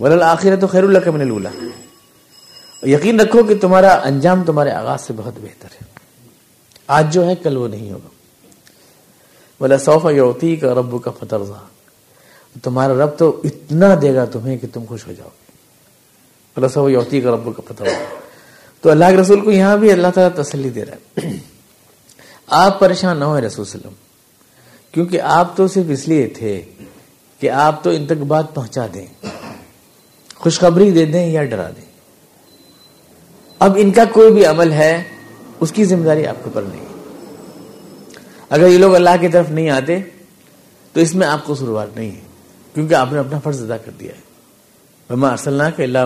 ولل آخرت خیر اللہ من الاولى یقین رکھو کہ تمہارا انجام تمہارے آغاز سے بہت بہتر ہے۔ آج جو ہے، کل وہ نہیں ہوگا۔ بولا صوفہ یوتی کا رب کا فترزہ تمہارا رب تو اتنا دے گا تمہیں کہ تم خوش ہو جاؤ۔ بولا صوفہ یوتی کا رب کا فترزہ تو اللہ کے رسول کو یہاں بھی اللہ تعالیٰ تسلی دے رہا ہے۔ آپ پریشان نہ ہوئے رسول وسلم۔ کیونکہ آپ تو صرف اس لیے تھے کہ آپ تو ان تک بات پہنچا دیں۔ خوشخبری دے دیں یا ڈرا دیں۔ اب ان کا کوئی بھی عمل ہے، اس کی ذمہ داری آپ کے اوپر نہیں۔ اگر یہ لوگ اللہ کی طرف نہیں آتے، تو اس میں آپ کو سروار نہیں ہے، کیونکہ آپ نے اپنا فرض ادا کر دیا ہے۔ کہ اللہ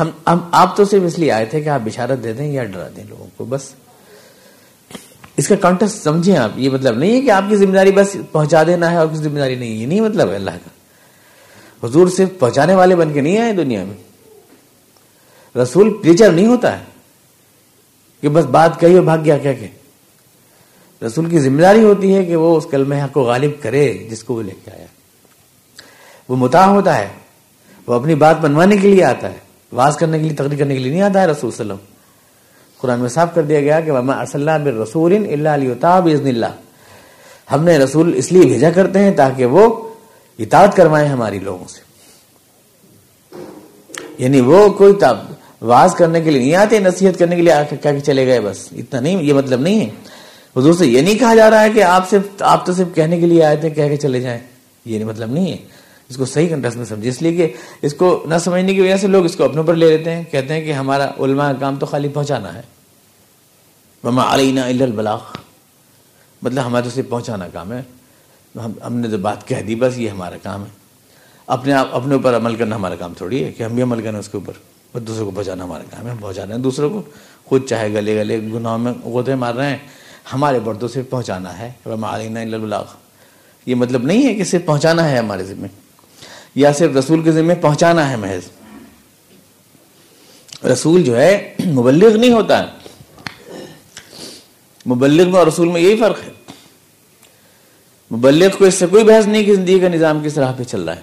ہم ہم، آپ تو صرف اس لیے آئے تھے کہ آپ بشارت دے دیں یا ڈرا دیں لوگوں کو، بس۔ اس کا کانٹیکٹ سمجھیں آپ، یہ مطلب نہیں ہے کہ آپ کی ذمہ داری بس پہنچا دینا ہے اور کسی ذمہ داری نہیں ہے، یہ نہیں مطلب ہے اللہ کا۔ حضور صرف پہنچانے والے بن کے نہیں آئے دنیا میں؟ رسول پریچر نہیں ہوتا ہے؟ کہ بس بات کہی اور بھاگ گیا، کیا کہ؟ رسول کی ذمہ داری ہوتی ہے کہ وہ اس کلمہ حق کو غالب کرے جس کو وہ لے کے آیا۔ وہ متا ہوتا ہے، وہ اپنی بات بنوانے کے لیے آتا ہے، واز کرنے کے لیے، تقریر کرنے کے لیے نہیں آتا ہے رسول صلی اللہ علیہ وسلم۔ قرآن میں صاف کر دیا گیا کہ اللہ رسول اللہ علیہ اللہ ہم نے رسول اس لیے بھیجا کرتے ہیں تاکہ وہ اطاعت کروائیں ہماری لوگوں سے۔ یعنی وہ کوئی واز کرنے کے لیے نہیں آتے، نصیحت کرنے کے لیے کیا کہ چلے گئے، بس اتنا نہیں، یہ مطلب نہیں ہے۔ حضور سے یہ نہیں کہا جا رہا ہے کہ آپ صرف، آپ تو صرف کہنے کے لیے آئے تھے، کہہ کے چلے جائیں۔ یہ مطلب نہیں ہے۔ اس کو صحیح کنٹیکس میں سمجھے اس لیے کہ اس کو نہ سمجھنے کی وجہ سے لوگ اس کو اپنے اوپر لے لیتے ہیں۔ کہتے ہیں کہ ہمارا علماء کا کام تو خالی پہنچانا ہے۔ مما علینا البلاغ۔ مطلب ہمارا تو صرف پہنچانا کام ہے۔ ہم نے جو بات کہہ دی، بس یہ ہمارا کام ہے۔ اپنے آپ اپنے اوپر عمل کرنا ہمارا کام تھوڑی ہے کہ ہم بھی عمل کریں اس کے اوپر۔ اور دوسروں کو بچانا ہمارا کام ہے، ہم پہنچانا ہے دوسروں کو خود چاہے گلے گلے گناہوں میں غوطے مار رہے ہیں۔ ہمارے بردوں سے پہنچانا ہے۔ اللہ یہ مطلب نہیں ہے کہ صرف پہنچانا ہے ہمارے ذمے، یا صرف رسول کے ذمے پہنچانا ہے محض۔ رسول جو ہے، مبلغ نہیں ہوتا۔ ہے مبلغ میں اور رسول میں یہی فرق ہے۔ مبلغ کو اس سے کوئی بحث نہیں کہ زندگی کا نظام کس طرح پہ چل رہا ہے۔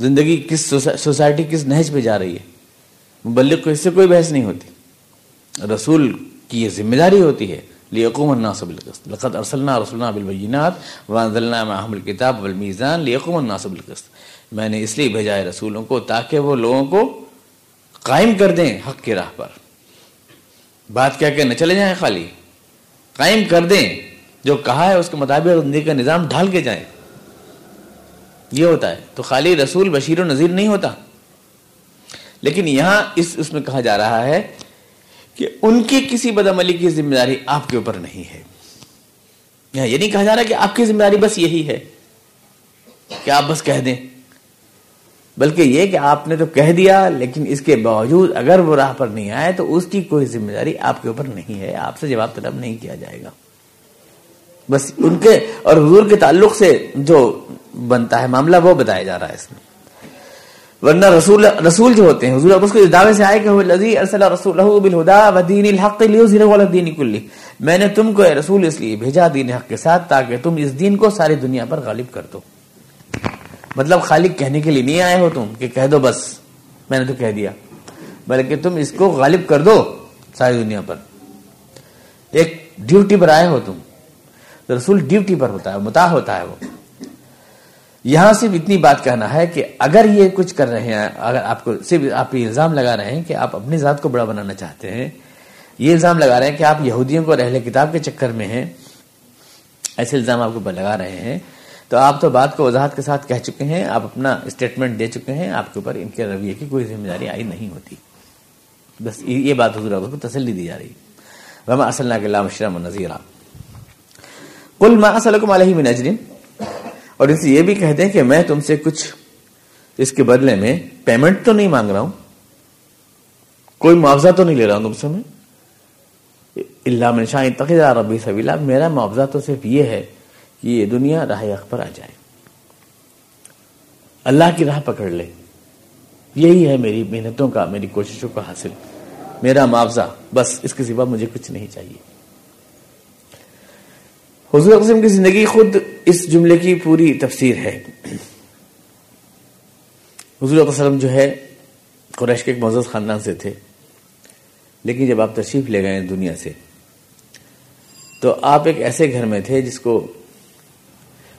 زندگی کس سوسائٹی کس نہج پہ جا رہی ہے۔ مبلغ کو اس سے کوئی بحث نہیں ہوتی۔ رسول کی یہ ذمہ داری ہوتی ہے۔ لیقوم الناس بالقسط۔ لقد ارسلنا رسولنا بالبینات وانزلنا معهم الكتاب والمیزان لیقوم الناس بالقسط۔ میں نے اس لیے بھیجا ہے رسولوں کو تاکہ وہ لوگوں کو قائم کر دیں حق کی راہ پر۔ بات کیا کہ نہ چلے جائیں خالی۔ قائم کر دیں۔ جو کہا ہے اس کے مطابق زندگی کا نظام ڈھال کے جائیں۔ یہ ہوتا ہے۔ تو خالی رسول، بشیر و نذیر نہیں ہوتا۔ لیکن یہاں اس اس میں کہا جا رہا ہے کہ ان کی کسی بدعملی کی ذمہ داری آپ کے اوپر نہیں ہے۔ یہاں یہ نہیں کہا جا رہا کہ آپ کی ذمہ داری بس یہی ہے کہ آپ بس کہہ دیں۔ بلکہ یہ کہ آپ نے تو کہہ دیا، لیکن اس کے باوجود اگر وہ راہ پر نہیں آئے تو اس کی کوئی ذمہ داری آپ کے اوپر نہیں ہے۔ آپ سے جواب طلب نہیں کیا جائے گا۔ بس ان کے اور حضور کے تعلق سے جو بنتا ہے معاملہ وہ بتایا جا رہا ہے اس میں۔ ورنہ رسول رسول جو ہوتے ہیں، حضور اب اس کو اس دعوے سے آئے کہ وہ لذی ارسل رسول بالہدا ودین الحق لیظہرہ علی الدین کلی۔ میں نے تم کو اے رسول اس لیے بھیجا دین حق کے ساتھ تاکہ تم اس دین کو ساری دنیا پر غالب کر دو۔ مطلب خالق کہنے کے لیے نہیں آئے ہو تم کہ کہہ دو بس، میں نے تو کہہ دیا۔ بلکہ تم اس کو غالب کر دو ساری دنیا پر۔ ایک ڈیوٹی پر آئے ہو تم۔ رسول ڈیوٹی پر ہوتا ہے متا ہوتا ہے وہ۔ یہاں صرف اتنی بات کہنا ہے کہ اگر یہ کچھ کر رہے ہیں، اگر آپ کو صرف آپ یہ الزام لگا رہے ہیں کہ آپ اپنی ذات کو بڑا بنانا چاہتے ہیں، یہ الزام لگا رہے ہیں کہ آپ یہودیوں کو رہلے کتاب کے چکر میں ہیں، ایسے الزام آپ کو لگا رہے ہیں، تو آپ تو بات کو وضاحت کے ساتھ کہہ چکے ہیں، آپ اپنا اسٹیٹمنٹ دے چکے ہیں، آپ کے اوپر ان کے رویے کی کوئی ذمہ داری آئی نہیں ہوتی۔ بس یہ بات حضور کو تسلی دی جا رہی۔ وما اصل کے اللہ مشرم نذیرہ کل ما اسلکم علیہ من اجر اور اس یہ بھی کہتے ہیں کہ میں تم سے کچھ اس کے بدلے میں پیمنٹ تو نہیں مانگ رہا ہوں. کوئی معاوضہ تو نہیں لے رہا ہوں تم سے میں. اللہ من شاہ تقیدہ ربی سبیلا. میرا معاوضہ تو صرف یہ ہے کہ یہ دنیا راہ حق پر آ جائے. اللہ کی راہ پکڑ لے. یہی ہے میری محنتوں کا، میری کوششوں کا حاصل. میرا معاوضہ. بس اس کے سوا مجھے کچھ نہیں چاہیے. حضور قسم کی زندگی خود اس جملے کی پوری تفسیر ہے۔ حضور وسلم جو ہے، قریش کے ایک معزز خاندان سے تھے۔ لیکن جب آپ تشریف لے گئے دنیا سے، تو آپ ایک ایسے گھر میں تھے جس کو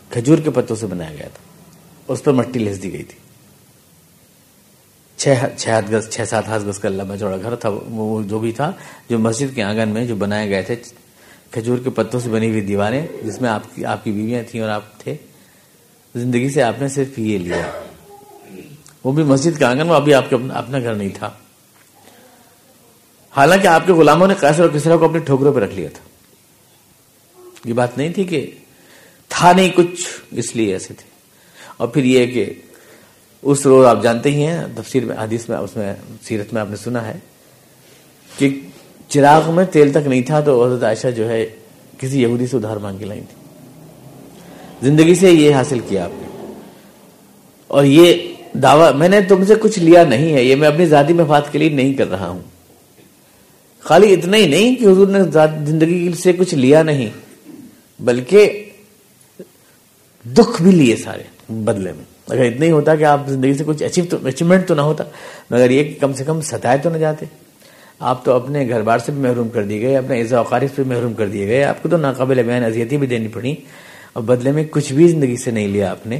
کھجور کے پتوں سے بنایا گیا تھا۔ اس پر مٹی لہس دی گئی تھی۔ چھ ہاتھ گز، چھ، سات ہاتھ گز کا لمبا چوڑا گھر تھا وہ جو بھی تھا، جو مسجد کے آنگن میں جو بنائے گئے تھے کھجور کے پتوں سے بنی ہوئی دیواریں جس میں آپ کی آپ کی بیویاں تھیں اور آپ تھے، زندگی سے آپ نے صرف یہ لیا۔ وہ بھی مسجد کے آنگن میں، ابھی آپ کا اپنا گھر نہیں تھا۔ حالانکہ آپ کے غلاموں نے قیصر اور کسرا کو اپنے ٹھوکروں پہ رکھ لیا تھا۔ یہ بات نہیں تھی کہ تھا نہیں، کچھ اس لیے ایسے تھے۔ اور پھر یہ کہ اس روز آپ جانتے ہی ہیں، تفسیر میں، حدیث میں، اس میں، سیرت میں آپ نے سنا ہے کہ چراغ میں تیل تک نہیں تھا تو حضرت عائشہ جو ہے کسی یہودی سے ادھار مانگ کے لائی تھی زندگی سے یہ حاصل کیا آپ نے۔ اور یہ دعویٰ میں نے تم سے کچھ لیا نہیں ہے، یہ میں اپنی ذاتی مفاد کے لیے نہیں کر رہا ہوں۔ خالی اتنا ہی نہیں کہ حضور نے زندگی سے کچھ لیا نہیں، بلکہ دکھ بھی لیے سارے بدلے میں۔ اگر اتنا ہی ہوتا کہ آپ زندگی سے کچھ اچیومنٹ تو نہ ہوتا، مگر یہ کہ کم سے کم ستائے تو نہ جاتے۔ آپ تو اپنے گھر بار سے بھی محروم کر دیے گئے، اپنے عزا وقارف سے محروم کر دیے گئے۔ آپ کو تو ناقابل بیان اذیتی بھی دینی پڑی اور بدلے میں کچھ بھی زندگی سے نہیں لیا آپ نے۔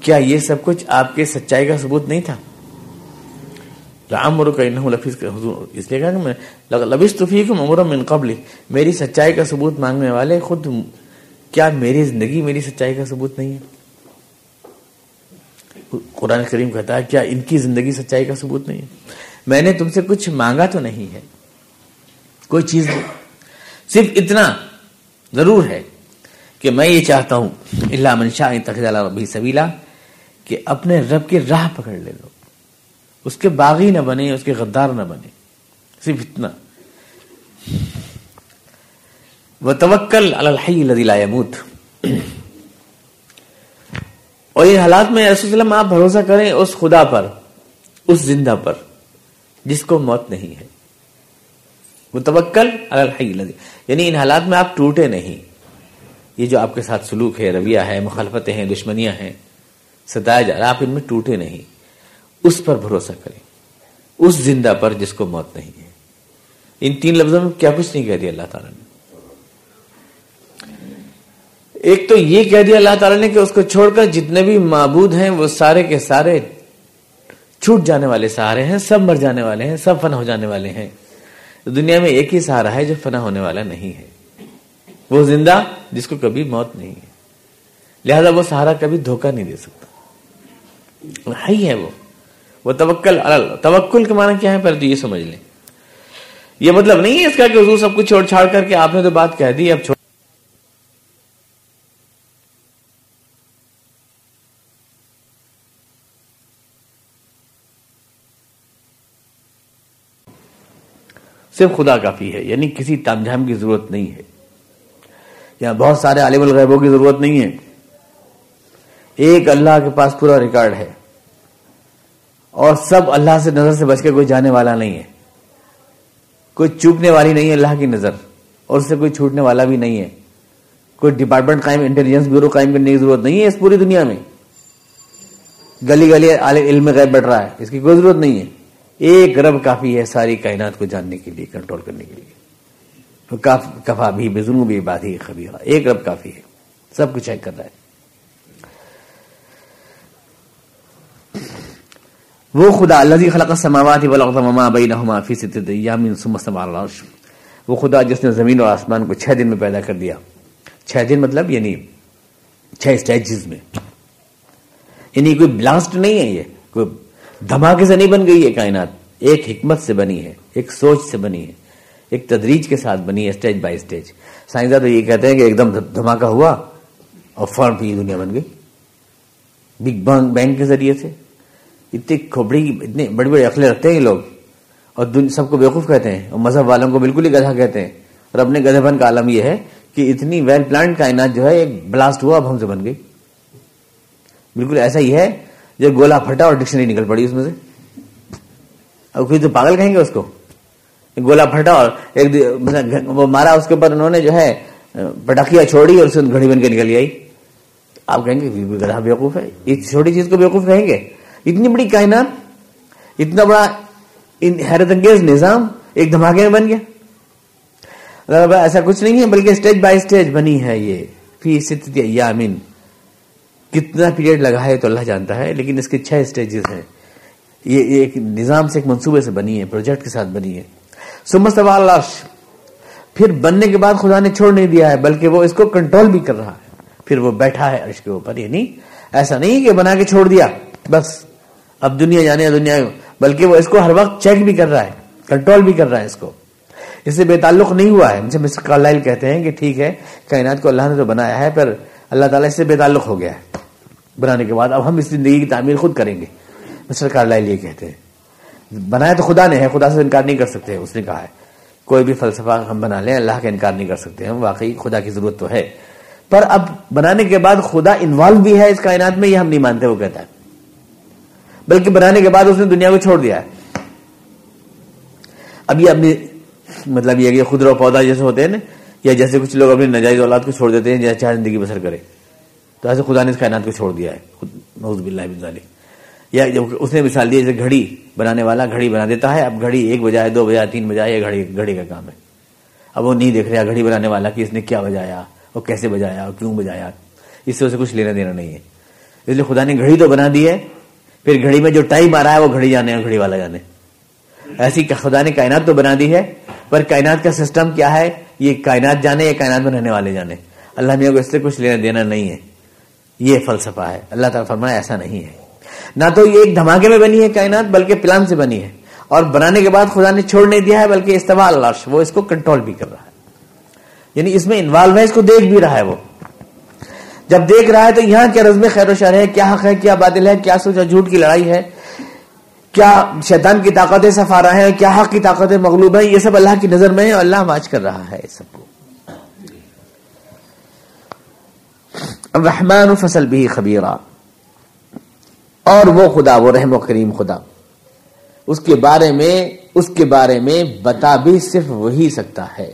کیا یہ سب کچھ آپ کے سچائی کا ثبوت نہیں تھا؟ رام اس لیے کہ لبس توفیق من قبل میری سچائی کا ثبوت مانگنے والے خود کیا میری زندگی میری سچائی کا ثبوت نہیں ہے؟ قرآن کریم کہتا ہے، کیا ان کی زندگی سچائی کا ثبوت نہیں ہے؟ میں نے تم سے کچھ مانگا تو نہیں ہے۔ کوئی چیز نہیں صرف اتنا ضرور ہے کہ میں یہ چاہتا ہوں اللہ منشا ربی سبیلا کہ اپنے رب کی راہ پکڑ لے لو۔ اس کے باغی نہ بنے، اس کے غدار نہ بنے۔ صرف اتنا۔ وہ توکل الحمود اور ان حالات میں وسلم، آپ بھروسہ کریں اس خدا پر، اس زندہ پر۔ جس کو موت نہیں ہے۔ وہ توکل الحی یعنی ان حالات میں آپ ٹوٹے نہیں۔ یہ جو آپ کے ساتھ سلوک ہے، رویہ ہے، مخالفتیں ہیں، دشمنیاں ہیں، ستایا جا رہا آپ ان میں ٹوٹے نہیں۔ اس پر بھروسہ کریں۔ اس زندہ پر جس کو موت نہیں ہے۔ ان تین لفظوں میں کیا کچھ نہیں کہہ دیا اللہ تعالیٰ نے۔ ایک تو یہ کہہ دیا اللہ تعالیٰ نے کہ اس کو چھوڑ کر جتنے بھی معبود ہیں، وہ سارے کے سارے چھوٹ جانے والے سہارے ہیں، سب مر جانے والے ہیں، سب فنا ہو جانے والے ہیں۔ دنیا میں ایک ہی سہارا ہے جو فنا ہونے والا نہیں ہے۔ وہ زندہ جس کو کبھی موت نہیں ہے۔ لہذا وہ سہارا کبھی دھوکہ نہیں دے سکتا۔ ہی ہے وہ۔ وہ توکل توکل کے معنی کیا ہے؟ پہلے تو یہ سمجھ لیں۔ یہ مطلب نہیں ہے اس کا کہ حضور سب کچھ چھوڑ چھاڑ کر کے آپ نے تو بات کہہ دی، اب چھوڑ صرف خدا کافی ہے یعنی کسی تام جھام کی ضرورت نہیں ہے۔ یا بہت سارے عالم الغیبوں کی ضرورت نہیں ہے۔ ایک اللہ کے پاس پورا ریکارڈ ہے۔ اور سب اللہ سے نظر سے بچ کے کوئی جانے والا نہیں ہے۔ کوئی چوکنے والی نہیں ہے اللہ کی نظر، اور اس سے کوئی چھوٹنے والا بھی نہیں ہے۔ کوئی ڈپارٹمنٹ قائم، انٹیلیجنس بیورو قائم کرنے کی ضرورت نہیں ہے اس پوری دنیا میں۔ گلی گلی علم غیب بڑھ رہا ہے، اس کی کوئی ضرورت نہیں ہے۔ ایک رب کافی ہے ساری کائنات کو جاننے کے لیے کنٹرول کرنے کے لیے۔ کفا بھی، بے ظلم بھی، بات ہی خبیرہ۔ ایک رب کافی ہے۔ سب کچھ چیک کر رہا ہے۔ وہ خدا اللہ خلق السماوات والارض وما بینہما فی ستۃ ایام ثم استوى على العرش۔ وہ خدا جس نے زمین اور آسمان کو چھ دن میں پیدا کر دیا۔ چھ دن مطلب یعنی چھ سٹیجز میں۔ یعنی کوئی بلاسٹ نہیں ہے یہ۔ کوئی دھماکے سے نہیں بن گئی ہے کائنات۔ ایک حکمت سے بنی ہے، ایک سوچ سے بنی ہے، ایک تدریج کے ساتھ بنی ہے اسٹیج بائی اسٹیج سائنسداں تو یہ کہتے ہیں کہ ایک دم دھماکہ ہوا اور فورن پہ یہ دنیا بن گئی۔ بگ بینگ بینک کے ذریعے سے۔ اتنی کھوپڑی، اتنے بڑی بڑی عقلیں رکھتے ہیں یہ لوگ۔ اور سب کو بیوقوف کہتے ہیں۔ اور مذہب والوں کو بالکل ہی گدھا کہتے ہیں۔ اور اپنے گدھے بن کا عالم یہ ہے کہ اتنی ویل پلانٹ کائنات جو ہے، ایک بلاسٹ ہوا، اب ہم سے بن گئی۔ بالکل ایسا ہی ہے۔ جو گولا پھٹا اور ڈکشنری نکل پڑی اس میں سے۔ اب کوئی تو پاگل کہیں گے اس کو؟ گولا پھٹا اور ایک وہ مارا اس کے اوپر انہوں نے جو ہے، پٹاخیاں چھوڑی اور اسے گھڑی بن کے نکل آئی۔ آپ کہیں گے گدھا بیوقوف ہے؟ اس چھوٹی چیز کو بیوقوف کہیں گے؟ اتنی بڑی کائنات، اتنا بڑا حیرت انگیز نظام ایک دھماکے میں بن گیا۔ ایسا کچھ نہیں ہے، بلکہ اسٹیج بائی اسٹیج بنی ہے یہ۔ فی یامین کتنا پیریڈ لگا ہے تو اللہ جانتا ہے، لیکن اس کے چھ اسٹیجز ہیں۔ یہ ایک نظام سے ایک منصوبے سے بنی ہے پروجیکٹ کے ساتھ بنی ہے۔ سمت سوال پھر بننے کے بعد خدا نے چھوڑ نہیں دیا ہے، بلکہ وہ اس کو کنٹرول بھی کر رہا ہے۔ پھر وہ بیٹھا ہے عرش کے اوپر یعنی ایسا نہیں کہ بنا کے چھوڑ دیا، بس۔ اب دنیا جانے دنیا، بلکہ وہ اس کو ہر وقت چیک بھی کر رہا ہے کنٹرول بھی کر رہا ہے اس کو۔ اس سے بے تعلق نہیں ہوا ہے۔ مسٹر کارلائل کہتے ہیں کہ ٹھیک ہے، کائنات کو اللہ نے تو بنایا ہے، پر اللہ تعالیٰ اس سے بے تعلق ہو گیا ہے۔ بنانے کے بعد اب ہم اس زندگی کی تعمیر خود کریں گے۔ مسٹر کارلائل یہ کہتے ہیں۔ بنایا تو خدا نے ہے، خدا سے انکار نہیں کر سکتے، اس نے کہا ہے۔ کوئی بھی فلسفہ ہم بنا لیں، اللہ کا انکار نہیں کر سکتے۔ ہم واقعی خدا کی ضرورت تو ہے۔ پر اب بنانے کے بعد خدا انوالو بھی ہے اس کائنات میں، یہ ہم نہیں مانتے، وہ کہتا ہے۔ بلکہ بنانے کے بعد اس نے دنیا کو چھوڑ دیا ہے۔ اب یہ اپنی مطلب یہ کہ خود رو پودا جیسے ہوتے ہیں نا یا جیسے کچھ لوگ اپنی نجائز اولاد کو چھوڑ دیتے ہیں، جیسے چاہے زندگی بسر کرے۔ تو ایسے خدا نے اس کائنات کو چھوڑ دیا ہے۔ نوز باللہ یا جب اس نے مثال دی، جیسے گھڑی بنانے والا گھڑی بنا دیتا ہے، اب گھڑی ایک بجائے دو بجائے تین بجائے یہ گھڑی گھڑی کا کام ہے۔ اب وہ نہیں دیکھ رہا گھڑی بنانے والا کہ اس نے کیا بجایا اور کیسے بجایا اور کیوں بجایا۔ اس سے اسے کچھ لینا دینا نہیں ہے۔ اس لیے خدا نے گھڑی تو بنا دی ہے، پھر گھڑی میں جو ٹائم آ رہا ہے، وہ گھڑی جانے اور گھڑی والا جانے۔ ایسی خدا نے کائنات تو بنا دی ہے، پر کائنات کا سسٹم کیا ہے؟ یہ کائنات جانے یا کائنات میں رہنے والے جانے۔ اللہ میاں کو اس سے کچھ لینا دینا نہیں ہے۔ یہ فلسفہ ہے۔ اللہ تعالیٰ فرمایا ایسا نہیں ہے۔ نہ تو یہ ایک دھماکے میں بنی ہے کائنات، بلکہ پلان سے بنی ہے۔ اور بنانے کے بعد خدا نے چھوڑ نہیں دیا ہے، بلکہ استعمال اللہ وہ اس کو کنٹرول بھی کر رہا ہے۔ یعنی اس میں انوالو ہے، اس کو دیکھ بھی رہا ہے وہ۔ جب دیکھ رہا ہے تو یہاں کیا رزم خیر و شر ہے، کیا حق ہے، کیا بادل ہے، کیا سوچا جھوٹ کی لڑائی ہے۔ کیا شیطان کی طاقتیں سفارا ہے کیا حق کی طاقتیں مغلوب ہیں؟ یہ سب اللہ کی نظر میں ہے اور اللہ واچ کر رہا ہے سب کو۔ رحمان فصل بھی خبیرہ اور وہ خدا، وہ رحم و کریم خدا۔ اس کے بارے میں، اس کے بارے میں بتا بھی صرف وہی سکتا ہے۔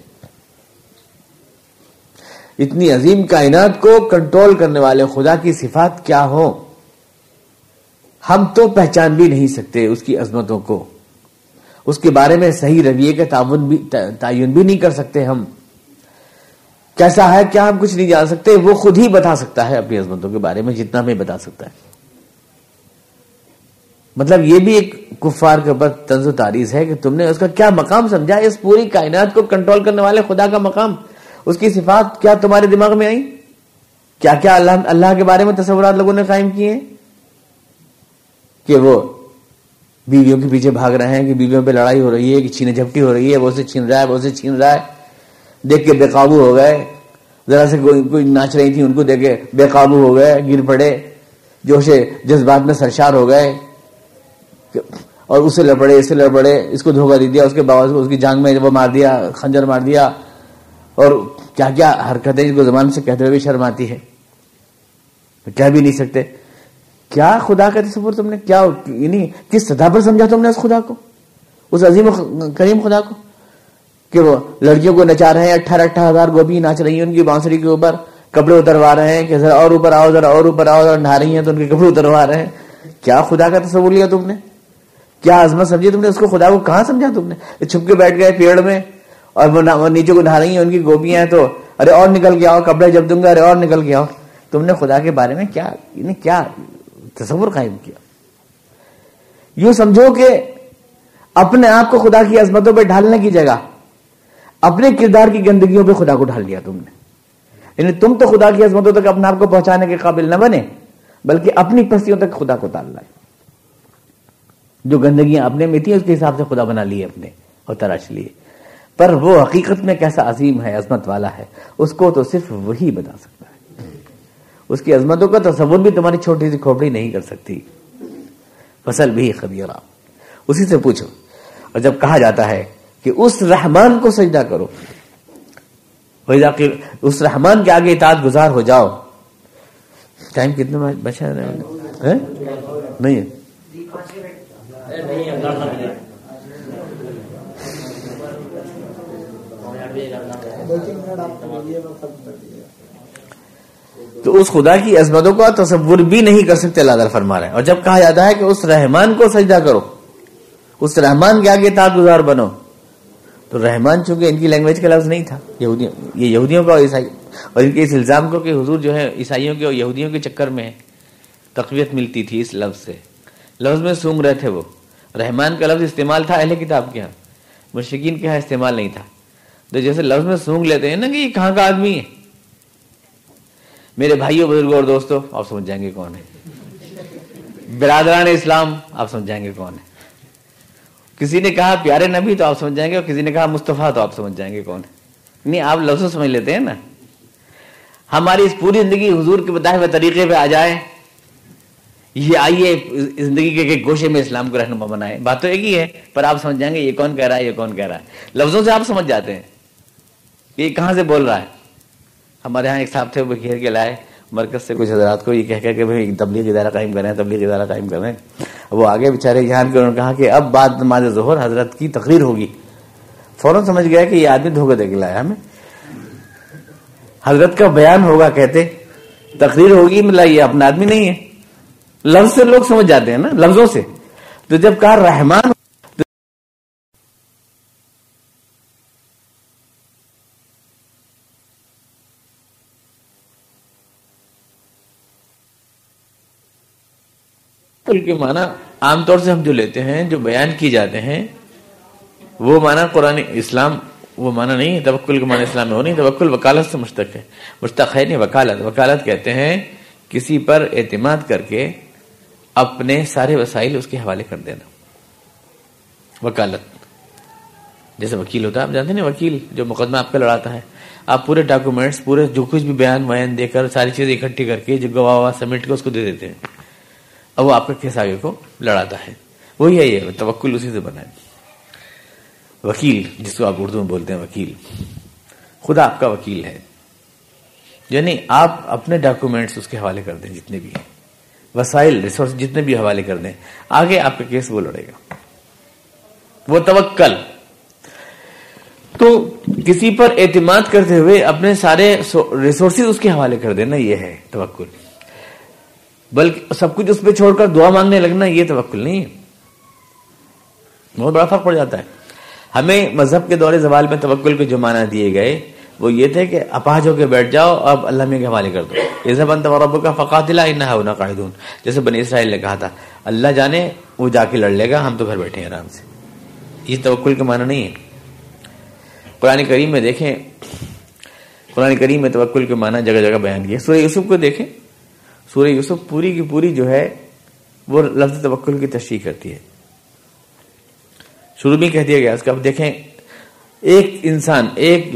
اتنی عظیم کائنات کو کنٹرول کرنے والے خدا کی صفات کیا ہو ہم تو پہچان بھی نہیں سکتے اس کی عظمتوں کو۔ اس کے بارے میں صحیح رویے کا تعاون بھی تعین بھی نہیں کر سکتے ہم۔ کیسا ہے کیا ہم کچھ نہیں جان سکتے؟ وہ خود ہی بتا سکتا ہے اپنی عظمتوں کے بارے میں جتنا ہمیں بتا سکتا ہے۔ مطلب یہ بھی ایک کفار کے اوپر تنز و تاریخ ہے کہ تم نے اس کا کیا مقام سمجھا؟ اس پوری کائنات کو کنٹرول کرنے والے خدا کا مقام۔ اس کی صفات کیا تمہارے دماغ میں آئی کیا کیا اللہ اللہ کے بارے میں تصورات لوگوں نے قائم کیے ہیں؟ کہ وہ بیویوں کے پیچھے بھاگ رہے ہیں، کہ بیویوں پہ لڑائی ہو رہی ہے، کہ چھینے جھپٹی ہو رہی ہے، وہ سے چھین رہا ہے، وہ سے چھین رہا ہے۔ دیکھ کے بے قابو ہو گئے۔ ذرا سے کوئی کوئی ناچ رہی تھی، ان کو دیکھ کے بے قابو ہو گئے، گر پڑے۔ جوش جذبات میں سرشار ہو گئے۔ اور اسے لڑ اسے لڑ پڑے اس کو دھوکہ دے دیا، اس کے باوجود اس کی جانگ میں وہ مار دیا، خنجر مار دیا۔ اور کیا کیا حرکتیں اس کو زبان سے کہتے ہوئے بھی شرم آتی ہے۔ کہہ بھی نہیں سکتے۔ کیا خدا کا تصور تم نے؟ کیا یعنی کس سطح پر سمجھا تم نے اس خدا کو؟ اس عظیم کریم خدا کو؟ کہ وہ لڑکیوں کو نچا رہے ہیں، اٹھارہ اٹھارہ ہزار گوبھی ناچ رہی ہیں ان کی بانسری کے اوپر، کپڑے اتروا رہے ہیں کہ ذرا اور اوپر آؤ، ذرا اور اوپر آؤ ذرا نہا رہی ہیں تو ان کے کپڑے اتروا رہے ہیں۔ کیا خدا کا تصور لیا تم نے؟ کیا عظمت سمجھی تم نے اس کو؟ خدا کو کہاں سمجھا تم نے؟ چھپ کے بیٹھ گئے پیڑ میں، اور وہ نیچے کو نہا رہی ہیں، ان کی گوبیاں ہیں تو ارے اور نکل کے آؤ، کپڑے جب دوں گا، ارے اور نکل کے آؤ۔ تم نے خدا کے بارے میں کیا یعنی کیا تصور قائم کیا۔ یوں سمجھو کہ اپنے آپ کو خدا کی عظمتوں پہ ڈھالنے کی جگہ، اپنے کردار کی گندگیوں پہ خدا کو ڈھال دیا تم نے۔ یعنی تم تو خدا کی عظمتوں تک اپنے آپ کو پہنچانے کے قابل نہ بنے، بلکہ اپنی پستیوں تک خدا کو ڈال لائے۔ جو گندگیاں اپنے میں تھی اس کے حساب سے خدا بنا لیے اپنے اور تراش لیے۔ پر وہ حقیقت میں کیسا عظیم ہے، عظمت والا ہے، اس کو تو صرف وہی بتا سکتا ہے۔ اس کی عظمتوں کا تصور بھی تمہاری چھوٹی سی کھوپڑی نہیں کر سکتی۔ فصل بھی خبیرہ۔ اسی سے پوچھو۔ اور جب کہا جاتا ہے کہ اس رحمان کو سجدہ کرو اس رحمان کے آگے اطاعت گزار ہو جاؤ۔ ٹائم کتنے بچا نہیں تو اس خدا کی عظمتوں کا تصور بھی نہیں کر سکتے، اللہ فرما رہے ہیں۔ اور جب کہا جاتا ہے کہ اس رحمان کو سجدہ کرو، اس رحمان کے آگے تاط گزار بنو۔ تو رحمان چونکہ ان کی لینگویج کا لفظ نہیں تھا، یہودیوں، یہ یہودیوں کا اور عیسائی، اور ان کے اس الزام کو کہ حضور جو ہے عیسائیوں کے اور یہودیوں کے چکر میں تقویت ملتی تھی اس لفظ سے۔ لفظ میں سونگ رہے تھے وہ۔ رحمان کا لفظ استعمال تھا اہل کتاب کے ہاں مشرقین کے ہاں استعمال نہیں تھا۔ تو جیسے لفظ میں سونگ لیتے ہیں نا کہ یہ کہاں کا آدمی ہے؟ میرے بھائیوں بزرگوں اور دوستوں آپ سمجھ جائیں گے کون ہے؟ برادران اسلام، آپ سمجھ جائیں گے کون ہے؟ کسی نے کہا پیارے نبی تو آپ سمجھ جائیں گے اور کسی نے کہا مصطفیٰ تو آپ سمجھ جائیں گے کون ہے؟ نہیں، آپ لفظ سمجھ لیتے ہیں نا؟ ہماری اس پوری زندگی حضور کے بتائے ہوئے طریقے پہ آ جائے، یہ آئیے زندگی کے گوشے میں اسلام کو رہنما بنائے۔ بات تو ایک ہی ہے، پر آپ سمجھ جائیں گے یہ کون کہہ رہا ہے، یہ کون کہہ رہا ہے؟ لفظوں سے آپ سمجھ جاتے ہیں۔ یہ کہاں سے بول رہا ہے؟ ہمارے یہاں ایک صاحب تھے، وہ گھیر کے لائے مرکز سے کچھ حضرات کو یہ کہہ کہ بھائی تبلیغ ادارہ قائم کر رہے ہیں تبلیغ ادارہ قائم کر رہے ہیں وہ آگے بےچارے یہاں کے انہوں نے کہا کہ اب بعد نماز ظہر حضرت کی تقریر ہوگی۔ فوراً سمجھ گیا کہ یہ آدمی دھوکہ دے کے لایا ہمیں۔ حضرت کا بیان ہوگا، کہتے، تقریر ہوگی مطلب یہ اپنا آدمی نہیں ہے۔ لفظ سے لوگ سمجھ جاتے ہیں نا، لفظوں سے۔ تو جب کہا رحمان کے معنی عام طور سے ہم جو لیتے ہیں، جو بیان کی جاتے ہیں، وہ معنی قرآن اسلام، وہ معنی نہیں ہے، توکل کے معنی اسلام میں وہ نہیں توکل وکالت سے مشتق ہے۔ مشتق ہے نہیں وکالت۔ وکالت کہتے ہیں کسی پر اعتماد کر کے اپنے سارے وسائل اس کے حوالے کر دینا۔ وکالت۔ جیسے وکیل ہوتا ہے، آپ جانتے ہیں وکیل جو مقدمہ آپ کا لڑاتا ہے۔ آپ پورے ڈاکومنٹس، پورے جو کچھ بھی بیان ویان دے کر، ساری چیزیں اکٹھی کر کے، جو گواہ سمیٹ کے اس کو دے دیتے ہیں۔ اب وہ آپ کے کیس آگے کو لڑاتا ہے۔ وہی ہے، یہ توکل اسی سے بنا ہے۔ وکیل، جس کو آپ اردو میں بولتے ہیں، وکیل۔ خدا آپ کا وکیل ہے۔ یعنی آپ اپنے ڈاکومنٹس اس کے حوالے کر دیں جتنے بھی ہیں۔ وسائل، ریسورس جتنے بھی حوالے کر دیں، آگے آپ کا کیس وہ لڑے گا۔ وہ توکل۔ تو کسی پر اعتماد کرتے ہوئے اپنے سارے ریسورسز اس کے حوالے کر دینا، یہ ہے توکل۔ بلکہ سب کچھ اس پہ چھوڑ کر دعا مانگنے لگنا یہ توکل نہیں ہے۔ بہت بڑا فرق پڑ جاتا ہے۔ ہمیں مذہب کے دور زوال میں توکل کے جو معنی دیے گئے، وہ یہ تھے کہ اپاج ہو کے بیٹھ جاؤ، اب اللہ میں کے حوالے کر دو۔ جیسے بن رب کا فقاتلا انہا قاعدون جیسے بنی اسرائیل نے کہا تھا، اللہ جانے، وہ جا کے لڑ لے گا، ہم تو گھر بیٹھے ہیں آرام سے۔ یہ توکل کے معنی نہیں ہے۔ قرآن کریم میں دیکھیں، قرآن کریم میں توکل کے معنی جگہ جگہ بیان کیا سورہ یوسف کو دیکھیں۔ سورہ یوسف پوری کی پوری جو ہے وہ لفظ توکل کی تشریح کرتی ہے۔ شروع میں کہہ دیا گیا، اس کا اب دیکھیں، ایک انسان، ایک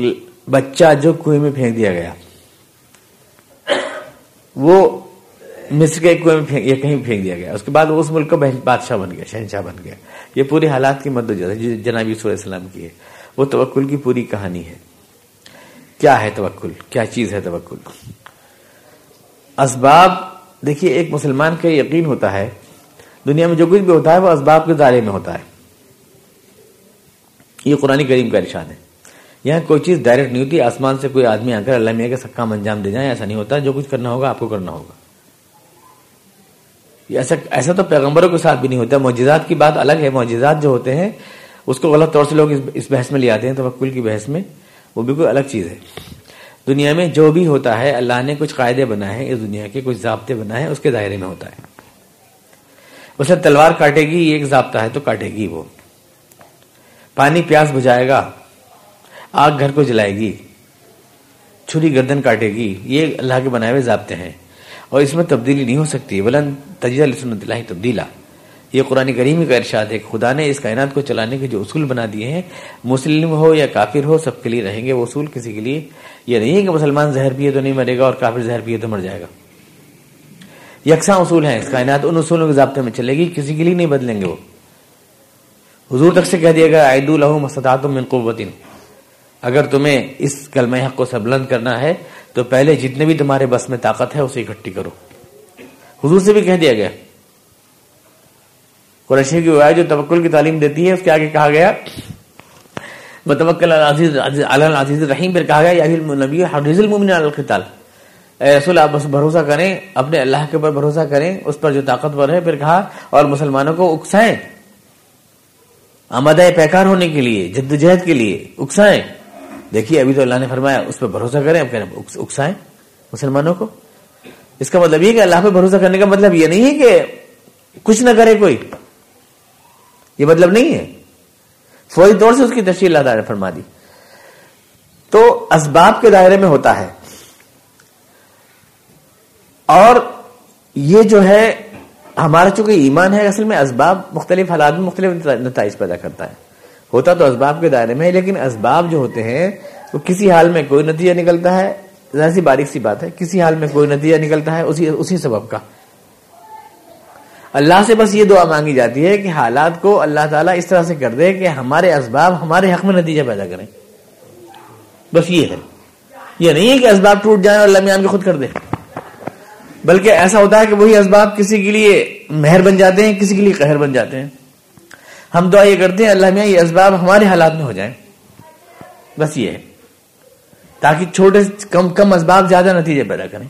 بچہ جو کنویں میں پھینک دیا گیا۔ وہ مصر کے کنویں میں یا کہیں پھینک دیا گیا۔ اس کے بعد وہ اس ملک کا بادشاہ بن گیا، شہنشاہ بن گیا۔ یہ پورے حالات کی مدد جناب یوسف علیہ السلام کی ہے۔ وہ توکل کی پوری کہانی ہے۔ کیا ہے توکل؟ کیا چیز ہے توکل؟ اسباب، دیکھیے، ایک مسلمان کا یقین ہوتا ہے، دنیا میں جو کچھ بھی ہوتا ہے، وہ اسباب کے دائرے میں ہوتا ہے۔ یہ قرآن کریم کا ارشاد ہے۔ یہاں کوئی چیز ڈائریکٹ نہیں ہوتی، آسمان سے کوئی آدمی آ کر اللہ میاں کے سکام انجام دے جائیں ایسا نہیں ہوتا، جو کچھ کرنا ہوگا، آپ کو کرنا ہوگا۔ ایسا ایسا تو پیغمبروں کے ساتھ بھی نہیں ہوتا، معجزات کی بات الگ ہے، معجزات جو ہوتے ہیں، اس کو غلط طور سے لوگ اس بحث میں لے آتے ہیں، توکل کی بحث میں، وہ بھی کوئی الگ چیز ہے۔ دنیا میں جو بھی ہوتا ہے، اللہ نے کچھ قاعدے بنائے ہیں، اس دنیا کے کچھ ضابطے بنائے ہیں، اس کے دائرے میں ہوتا ہے۔ اسے تلوار کاٹے گی یہ ایک ضابطہ ہے تو کاٹے گی وہ۔ پانی پیاس بجائے گا، آگ گھر کو جلائے گی، چھری گردن کاٹے گی، یہ اللہ کے بنائے ہوئے ضابطے ہیں۔ اور اس میں تبدیلی نہیں ہو سکتی بلند تجزیہ سنت اللہ تبدیلا۔ یہ قرآن کریم کا ارشاد ہے خدا نے اس کائنات کو چلانے کے جو اصول بنا دیے ہیں، مسلم ہو یا کافر ہو، سب کے لیے رہیں گے، وہ اصول کسی کے لیے یہ نہیں ہے کہ مسلمان زہر پیے تو نہیں مرے گا اور کافر زہر پیے تو مر جائے گا۔ یکساں اصول ہیں، اس کائنات ان اصولوں کے ضابطے میں چلے گی، کسی کے لیے نہیں بدلیں گے وہ۔ حضور تک سے کہہ دیا گیا عید الحمۃ من قوت اگر تمہیں اس کلمہ حق کو سبلند کرنا ہے، تو پہلے جتنے بھی تمہارے بس میں طاقت ہے، اسے اکٹھی کرو۔ حضور سے بھی کہہ دیا گیا قریشی کی جو توکل کی تعلیم دیتی ہے اس کے آگے کہا گیا عزیز رحیم پھر کہا گیا نبی حرض المومن القتال۔ اے رسول، آپ بس بھروسہ کریں، اپنے اللہ کے اوپر بھروسہ کریں، اس پر جو طاقتور ہے، پھر کہا، اور مسلمانوں کو اکسائیں۔ آمدہ پیکار ہونے کے لیے جدوجہد کے لیے اکسائیں۔ دیکھیے، ابھی تو اللہ نے فرمایا، اس پہ بھروسہ کریں، اب کہہ رہے اکسائیں مسلمانوں کو۔ اس کا مطلب یہ کہ اللہ پہ بھروسہ کرنے کا مطلب یہ نہیں ہے کہ کچھ نہ کرے کوئی۔ یہ مطلب نہیں ہے۔ فوری طور سے اس کی تشریح اللہ تعالی نے فرما دی۔ تو اسباب کے دائرے میں ہوتا ہے۔ اور یہ جو ہے، ہمارا چونکہ ایمان ہے، اصل میں اسباب مختلف حالات میں مختلف نتائج پیدا کرتا ہے۔ ہوتا تو اسباب کے دائرے میں لیکن اسباب جو ہوتے ہیں، وہ کسی حال میں کوئی نتیجہ نکلتا ہے۔ ذرا سی باریک سی بات ہے، کسی حال میں کوئی نتیجہ نکلتا ہے اسی اسی سبب کا۔ اللہ سے بس یہ دعا مانگی جاتی ہے کہ حالات کو اللہ تعالیٰ اس طرح سے کر دے کہ ہمارے اسباب ہمارے حق میں نتیجہ پیدا کریں۔ بس یہ ہے۔ یہ نہیں ہے کہ اسباب ٹوٹ جائیں اور اللہ کے خود کر دے۔ بلکہ ایسا ہوتا ہے کہ وہی اسباب کسی کے لیے مہر بن جاتے ہیں، کسی کے لیے قہر بن جاتے ہیں۔ ہم دعا یہ کرتے ہیں، اللہ میاں یہ اسباب ہمارے حالات میں ہو جائیں۔ بس یہ ہے۔ تاکہ چھوٹے، کم کم اسباب زیادہ نتیجے پیدا کریں۔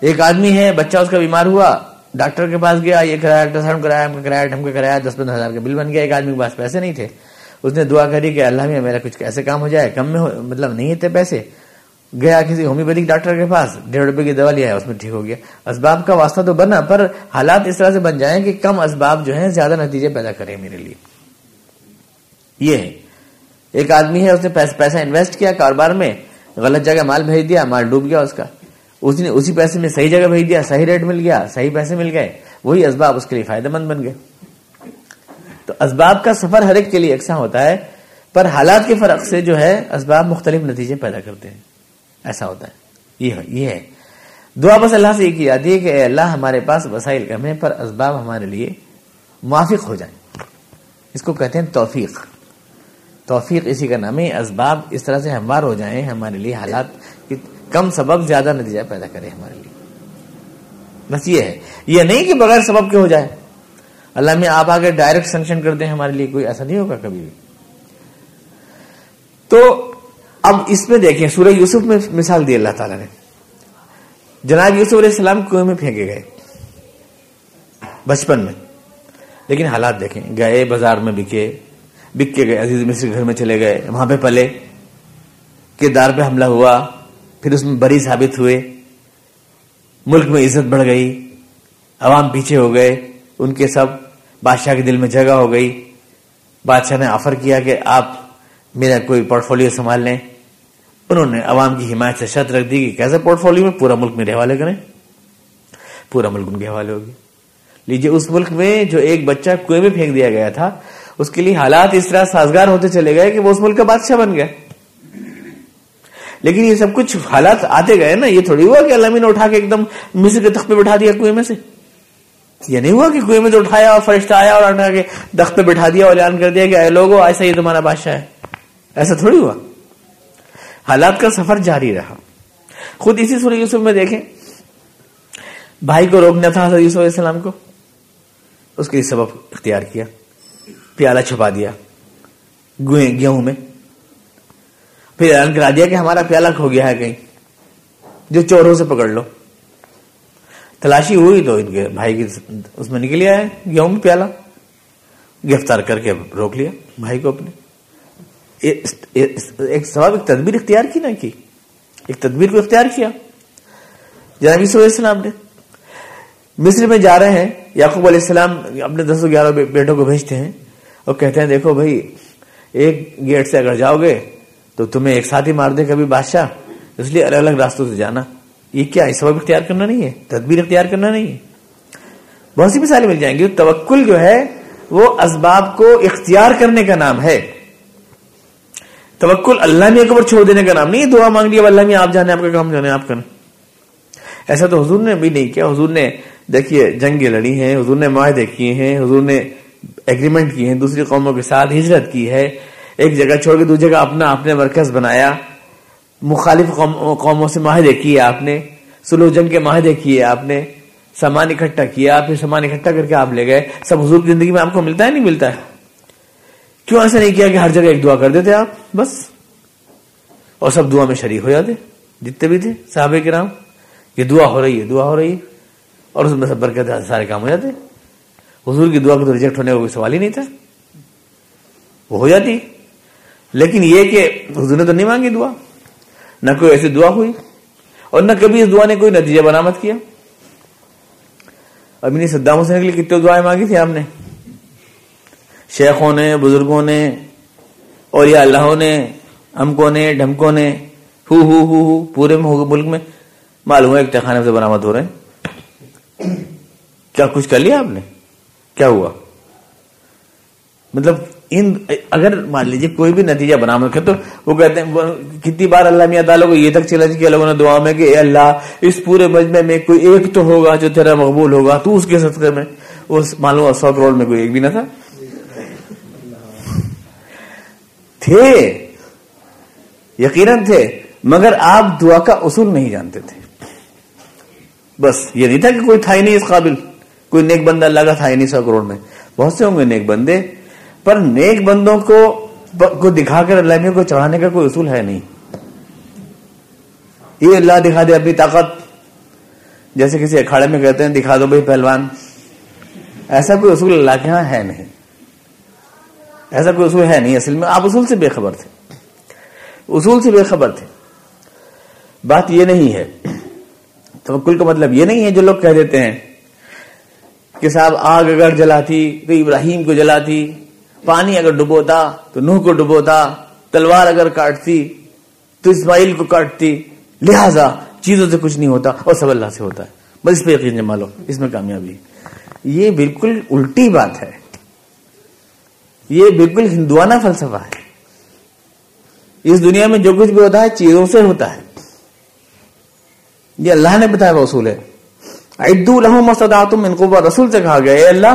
ایک آدمی ہے، بچہ اس کا بیمار ہوا ڈاکٹر کے پاس گیا، یہ کرایا الٹراساؤنڈ کرایا، ہم کرایا، ہم کا کرایا، دس پندرہ ہزار کا بل بن گیا، ایک آدمی کے پاس پیسے نہیں تھے۔ اس نے دعا کری کہ اللہ میں میرا کچھ ایسے کام ہو جائے، کم میں مطلب نہیں تھے پیسے۔ گیا کسی ہومیوپیتھک ڈاکٹر کے پاس، ڈیڑھ روپے کی دوا لیا ہے اس میں ٹھیک ہو گیا۔ اسباب کا واسطہ تو بنا، پر حالات اس طرح سے بن جائیں کہ کم اسباب جو ہیں، زیادہ نتیجے پیدا کریں میرے لیے۔ یہ ہے۔ ایک آدمی ہے، اس نے پیسہ انویسٹ کیا کاروبار میں، غلط جگہ مال بھیج دیا، مال ڈوب گیا اس کا۔ اس نے اسی پیسے میں صحیح جگہ بھیج دیا، صحیح ریٹ مل گیا، صحیح پیسے مل گئے، وہی اسباب اس کے لیے فائدہ مند بن گئے۔ تو اسباب کا سفر ہر ایک کے لیے یکساں ہوتا ہے، پر حالات کے فرق سے جو ہے، اسباب مختلف نتیجے پیدا کرتے ہیں۔ ایسا ہوتا ہے۔ یہ ہے دعا بس اللہ سے یہ کی جاتی ہے کہ اے اللہ، ہمارے پاس وسائل کم ہیں، پر اسباب ہمارے لیے موافق ہو جائیں۔ اس کو کہتے ہیں توفیق۔ توفیق اسی کا نام ہے۔ اسباب اس طرح سے ہموار ہو جائیں، ہمارے لیے حالات کم سبب زیادہ نتیجہ پیدا کرے ہمارے لیے۔ بس یہ ہے۔ یہ نہیں کہ بغیر سبب کے ہو جائے۔ اللہ میں آپ آگے ڈائریکٹ سینکشن کر دیں ہمارے لیے کوئی ایسا نہیں ہوگا کبھی بھی۔ تو اب اس میں دیکھیں، سورہ یوسف میں مثال دی اللہ تعالیٰ نے۔ جناب یوسف علیہ السلام کنویں میں پھینکے گئے۔ بچپن میں۔ لیکن حالات دیکھیں۔ گئے، بازار میں بکے، بک کے گئے، عزیز مصر گھر میں چلے گئے، وہاں پہ پلے۔ کردار پہ حملہ ہوا۔ پھر اس میں بری ثابت ہوئے، ملک میں عزت بڑھ گئی، عوام پیچھے ہو گئے، ان کے سب بادشاہ کے دل میں جگہ ہو گئی۔ بادشاہ نے آفر کیا کہ آپ میرا کوئی پورٹ فولیو سنبھال لیں۔ انہوں نے عوام کی حمایت سے شرط رکھ دی کہ کیسے پورٹ فولیو میں پورا ملک میرے حوالے کریں۔ پورا ملک ان کے حوالے ہوگی۔ لیجیے اس ملک میں جو ایک بچہ کنویں میں پھینک دیا گیا تھا، اس کے لیے حالات اس طرح سازگار ہوتے چلے گئے کہ وہ اس ملک کا بادشاہ بن گئے لیکن یہ سب کچھ حالات آتے گئے نا، یہ تھوڑی ہوا کہ علامہ نے اٹھا کے ایک دم مصر کے تخت پہ بٹھا دیا کنویں میں سے۔ یہ نہیں ہوا کہ کنویں میں سے اٹھایا اور فرشتہ آیا اور اٹھا کے تخت پہ بٹھا دیا اور اعلان کر دیا کہ اے لوگوں ایسا ہی تمہارا بادشاہ ہے۔ ایسا تھوڑی ہوا۔ حالات کا سفر جاری رہا۔ خود اسی سورہ یوسف میں دیکھیں۔ بھائی کو روکنا تھا حضرت یوسف علیہ السلام کو۔ اس کے لیے سبب اختیار کیا۔ پیالہ چھپا دیا۔ گوئیں، گیہوں میں۔ پھر اعلان کرا دیا کہ ہمارا پیالہ کھو گیا ہے کہیں۔ جو چوروں سے پکڑ لو۔ تلاشی ہوئی تو ان کے بھائی کی اس میں نکل آیا گیہوں میں پیالہ۔ گرفتار کر کے روک لیا بھائی کو اپنے۔ ایک سبب ایک تدبیر اختیار کی نا کی۔ ایک تدبیر کو اختیار کیا۔ جناب علیہ السلام نے۔ مصر میں جا رہے ہیں۔ یعقوب علیہ السلام اپنے دس گیارہ بیٹوں کو بھیجتے ہیں۔ اور کہتے ہیں، دیکھو بھائی، ایک گیٹ سے اگر جاؤ گے تو تمہیں ایک ساتھ ہی مار دے کبھی بادشاہ؟ اس لیے الگ الگ راستوں سے جانا۔ یہ کیا اس سبب اختیار کرنا نہیں ہے؟ تدبیر اختیار کرنا نہیں ہے؟ بہت سی مثالیں مل جائیں گی۔ توکل جو ہے، وہ اسباب کو اختیار کرنے کا نام ہے۔ توکل اللہ میں اوپر چھوڑ دینے کا نام نہیں دعا مانگ لیا اللہ میں آپ جانے، آپ کا کام جانے، آپ کریں ایسا تو حضور نے بھی نہیں کیا۔ حضور نے، دیکھیے، جنگیں لڑی ہیں، حضور نے معاہدے کیے ہیں، حضور نے ایگریمنٹ کیے ہیں، دوسری قوموں کے ساتھ ہجرت کی ہے۔ ایک جگہ چھوڑ کے دوسری جگہ اپنا اپنے مرکز بنایا۔ مخالف قوموں سے معاہدے کیے آپ نے۔ سلو جنگ کے معاہدے کیے آپ نے۔ سامان اکٹھا کیا۔ پھر سامان اکٹھا کر کے آپ لے گئے۔ سب حضور کی زندگی میں آپ کو ملتا ہے نہیں ملتا ہے؟ کیوں ایسا نہیں کیا کہ ہر جگہ ایک دعا کر دیتے آپ؟ بس۔ اور سب دعا میں شریک ہو جاتے۔ جتنے بھی تھے، صحابہ کے یہ دعا ہو رہی ہے، دعا ہو رہی ہے۔ اور اس میں سب برکت سارے کام ہو جاتے۔ حضور کی دعا کو تو ریجیکٹ ہونے کا کوئی سوال ہی نہیں تھا۔ وہ ہو جاتی۔ لیکن یہ کہ حضور نے تو نہیں مانگی دعا، نہ کوئی ایسی دعا ہوئی اور نہ کبھی اس دعا نے کوئی نتیجہ برامد کیا۔ ابھی نہیں صدام حسین کے لیے کتنے دعائیں مانگی تھی آپ نے؟ شیخوں نے، بزرگوں نے اور یا اللہ نے امکوں نے، ڈھمکوں نے، ہو ہو ہو ہو، پورے ملک میں معلوم ہے ایک تہخانے سے برامد ہو رہے ہیں۔ کیا کچھ کر لیا آپ نے؟ کیا ہوا؟ مطلب ان، اگر مان لیجیے کوئی بھی نتیجہ برامد کر تو وہ کہتے ہیں کتنی بار اللہ میاں تعالیٰ کو یہ تک چلا کیا لوگوں نے دعا میں کہ اے اللہ، اس پورے مجمع میں کوئی ایک تو ہوگا جو تیرا مقبول ہوگا، تو اس کے صدقے میں اس معلوم سو کروڑ میں کوئی ایک بھی نہ تھا؟ تھے، یقیناً تھے، مگر آپ دعا کا اصول نہیں جانتے تھے۔ بس یہ نہیں تھا کہ کوئی تھا ہی نہیں اس قابل، کوئی نیک بندہ اللہ کا تھا ہی نہیں سو کروڑ میں۔ بہت سے ہوں گے نیک بندے پر نیک بندوں کو کو دکھا کر اللہ کو چڑھانے کا کوئی اصول ہے نہیں۔ یہ اللہ دکھا دے اپنی طاقت۔ جیسے کسی اکھاڑے میں کہتے ہیں، دکھا دو بھائی پہلوان۔ ایسا کوئی اصول اللہ کے ہاں ہے نہیں۔ ایسا کوئی اصول ہے نہیں اصل میں۔ آپ اصول سے بے خبر تھے۔ اصول سے بے خبر تھے۔ بات یہ نہیں ہے۔ توکل کا مطلب یہ نہیں ہے جو لوگ کہہ دیتے ہیں کہ صاحب آگ اگر جلاتی تو ابراہیم کو جلاتی۔ پانی اگر ڈبوتا تو نوح کو ڈبوتا تلوار اگر کاٹتی تو اسماعیل کو کاٹتی، لہذا چیزوں سے کچھ نہیں ہوتا اور سب اللہ سے ہوتا ہے۔ بس اس پہ یقین جما لو، اس میں کامیابی۔ یہ بالکل الٹی بات ہے۔ یہ بالکل ہندوانہ فلسفہ ہے۔ اس دنیا میں جو کچھ بھی ہوتا ہے، چیزوں سے ہوتا ہے۔ یہ اللہ نے بتایا وہ اصول ہے۔ ادو تم ان کو رسول سے کہا گیا، اے اللہ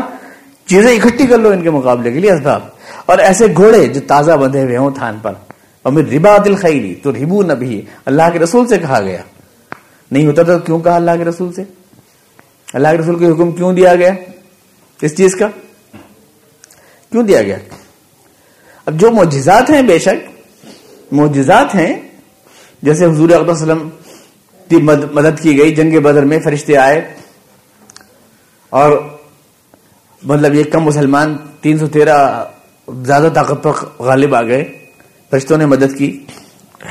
چیزیں اکٹھی کر لو ان کے مقابلے کے لیے اسباب۔ اور ایسے گھوڑے جو تازہ بندھے ہوئے ہوں تھان پر۔ اور ربا دل خیری تو ربو نبی اللہ کے رسول سے کہا گیا۔ نہیں ہوتا تو کیوں کہا اللہ کے رسول سے؟ اللہ کے رسول کو حکم کیوں دیا گیا؟ اس چیز کا۔ کیوں دیا گیا؟ اب جو معجزات ہیں بے شک، معجزات ہیں۔ جیسے حضور وسلم کی مدد کی گئی، جنگ بدر میں فرشتے آئے۔ اور مطلب یہ کم مسلمان تین سو تیرہ زیادہ طاقت پر غالب آ گئے، فرشتوں نے مدد کی۔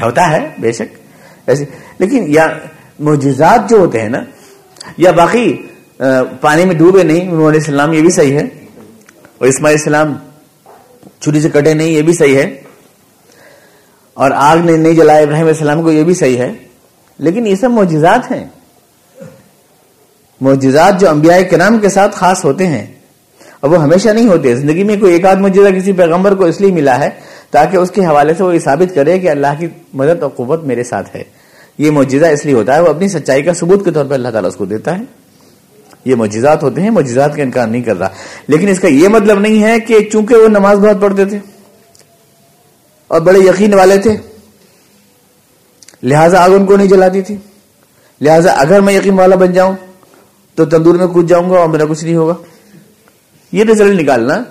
ہوتا ہے، بے شک۔ ایسے، لیکن یا معجزات جو ہوتے ہیں نا، یا باقی پانی میں ڈوبے نہیں انہوں علیہ السلام، یہ بھی صحیح ہے۔ اور اسماعیل السلام چھری سے کٹے نہیں، یہ بھی صحیح ہے۔ اور آگ نے نہیں جلایا ابراہیم علیہ السلام کو، یہ بھی صحیح ہے۔ لیکن یہ سب معجزات ہیں۔ معجزات جو انبیاء کرام کے ساتھ خاص ہوتے ہیں۔ اور وہ ہمیشہ نہیں ہوتے زندگی میں کوئی ایک آدھ معجزہ کسی پیغمبر کو اس لیے ملا ہے تاکہ اس کے حوالے سے وہ یہ ثابت کرے کہ اللہ کی مدد اور قوت میرے ساتھ ہے۔ یہ معجزہ اس لیے ہوتا ہے، وہ اپنی سچائی کا ثبوت کے طور پر اللہ تعالیٰ اس کو دیتا ہے۔ یہ معجزات ہوتے ہیں، معجزات کا انکار نہیں کر رہا۔ لیکن اس کا یہ مطلب نہیں ہے کہ چونکہ وہ نماز بہت پڑھتے تھے اور بڑے یقین والے تھے، لہذا آگ ان کو نہیں جلاتی تھی۔ لہذا اگر میں یقین والا بن جاؤں تو تندور میں کود جاؤں گا اور میرا کچھ نہیں ہوگا۔ یہ رزلٹ نکالنا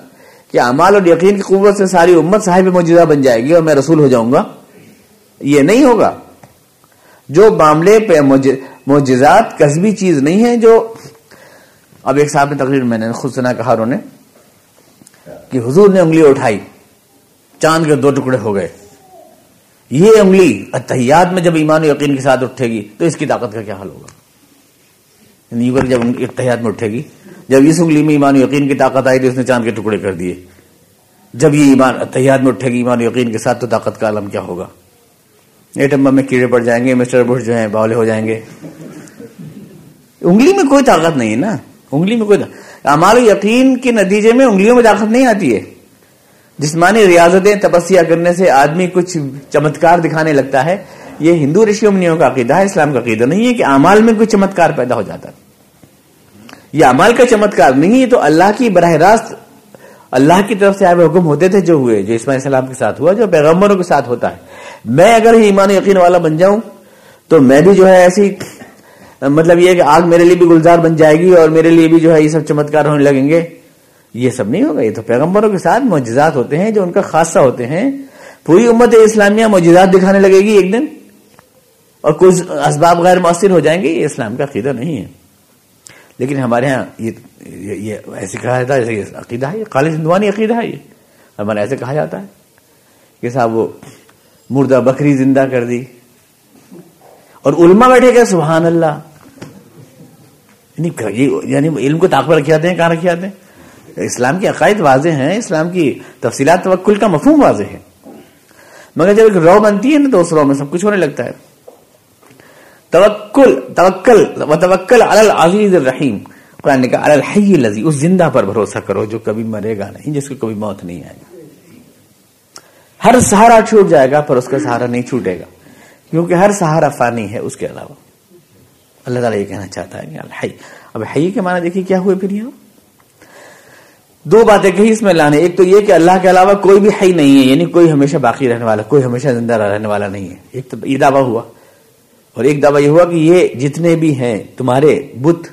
کہ امال اور یقین کی قوت سے ساری امت صاحب موجودہ بن جائے گی اور میں رسول ہو جاؤں گا۔ یہ نہیں ہوگا۔ جو معاملے پہ موجزات کسبی چیز نہیں ہے جو اب ایک صاحب نے تقریر میں نے خود سنا کہا نے کہ حضور نے انگلی اٹھائی، چاند کے دو ٹکڑے ہو گئے۔ یہ انگلی اتحیات میں جب ایمان و یقین کے ساتھ اٹھے گی تو اس کی طاقت کا کیا حل ہوگا؟ یعنی جب اتحیات میں اٹھے گی جب اس انگلی میں ایمان و یقین کی طاقت آئی تو اس نے چاند کے ٹکڑے کر دیے۔ جب یہ ایمان اتحیات میں اٹھے گی، ایمان و یقین کے ساتھ تو طاقت کا عالم کیا ہوگا؟ ایٹم بم میں کیڑے پڑ جائیں گے، مسٹر بش جو ہیں، باولے ہو جائیں گے۔ انگلی میں کوئی طاقت نہیں ہے نا؟ انگلی میں کوئی امال و یقین کے نتیجے میں انگلیوں میں طاقت نہیں آتی ہے۔ جسمانی ریاضتیں، تپسیا کرنے سے آدمی کچھ چمتکار دکھانے لگتا ہے۔ یہ ہندو رشیوں منیوں کا عقیدہ ہے، اسلام کا عقیدہ نہیں ہے کہ امال میں کوئی چمتکار پیدا ہو جاتا ہے یہ امال کا چمتکار نہیں ہے تو اللہ کی براہ راست اللہ کی طرف سے آئے حکم ہوتے تھے جو ہوئے، جو اسماعی السلام کے ساتھ ہوا، جو پیغمبروں کے ساتھ ہوتا ہے۔ میں اگر ہی ایمان یقین والا بن جاؤں، تو میں بھی جو ہے ایسی مطلب یہ کہ آگ میرے لیے بھی گلزار بن جائے گی اور میرے لیے بھی جو ہے یہ سب چمتکار ہونے لگیں گے۔ یہ سب نہیں ہوگا، یہ تو پیغمبروں کے ساتھ معجزات ہوتے ہیں، جو ان کا خاصہ ہوتے ہیں۔ پوری امت اسلامیہ معجزات دکھانے لگے گی ایک دن، اور کچھ اسباب غیر مؤثر ہو جائیں گے، یہ اسلام کا عقیدہ نہیں ہے۔ لیکن ہمارے ہاں یہ ایسے کہا جاتا ہے جیسے عقیدہ ہے خالص ہندوانی عقیدہ ہے یہ۔ ہمارے ہاں ایسے کہا جاتا ہے کہ صاحب وہ مردہ بکری زندہ کر دی۔ اور علماء بیٹھے گئے سبحان اللہ۔ یعنی, یعنی علم کو طاقت رکھے جاتے ہیں کہاں رکھے جاتے ہیں؟ اسلام کی عقائد واضح ہیں اسلام کی تفصیلات توکل کا مفہوم واضح ہے۔ مگر جب ایک رو بنتی ہے نا تو اس رو میں سب کچھ ہونے لگتا ہے۔ توکل توکل و علی العزیز الرحیم۔ قرآن نے کہا، علی الحی الذی، اس زندہ پر بھروسہ کرو جو کبھی مرے گا نہیں، جس کو کبھی موت نہیں آئے گا۔ ہر سہارا چھوٹ جائے گا، پر اس کا سہارا نہیں چھوٹے گا۔ کیونکہ ہر سہارا فانی ہے اس کے علاوہ۔ اللہ تعالیٰ یہ کہنا چاہتا ہے الحی۔ اب حی کے معنی دیکھیے کیا ہوئے پھر یہاں؟ دو باتیں کہی اس میں لانے۔ ایک تو یہ کہ اللہ کے علاوہ کوئی بھی حی نہیں ہے یعنی کوئی ہمیشہ باقی رہنے والا، کوئی ہمیشہ زندہ رہنے والا نہیں ہے۔ ایک تو یہ دعویٰ ہوا۔ اور ایک دعویٰ یہ ہوا کہ یہ جتنے بھی ہیں تمہارے بت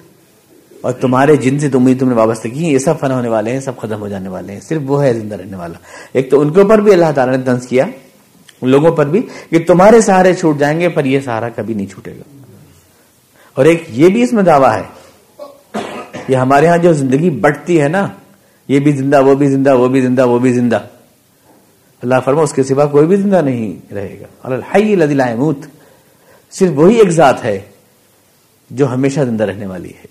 اور تمہارے جن سے تم تم نے وابستہ کی یہ سب فنا ہونے والے ہیں، سب ختم ہو جانے والے ہیں۔ صرف وہ ہے زندہ رہنے والا۔ ایک تو ان کے اوپر بھی اللہ تعالیٰ نے دنس کیا، ان لوگوں پر بھی کہ تمہارے سہارے چھوٹ جائیں گے، پر یہ سہارا کبھی نہیں چھوٹے گا۔ اور ایک یہ بھی اس میں دعویٰ ہے یہ ہمارے ہاں جو زندگی بٹتی ہے نا، یہ بھی زندہ، وہ بھی زندہ، وہ بھی زندہ، وہ بھی زندہ۔ اللہ فرما، اس کے سوا کوئی بھی زندہ نہیں رہے گا۔ اللہ صرف وہی ایک ذات ہے جو ہمیشہ زندہ رہنے والی ہے۔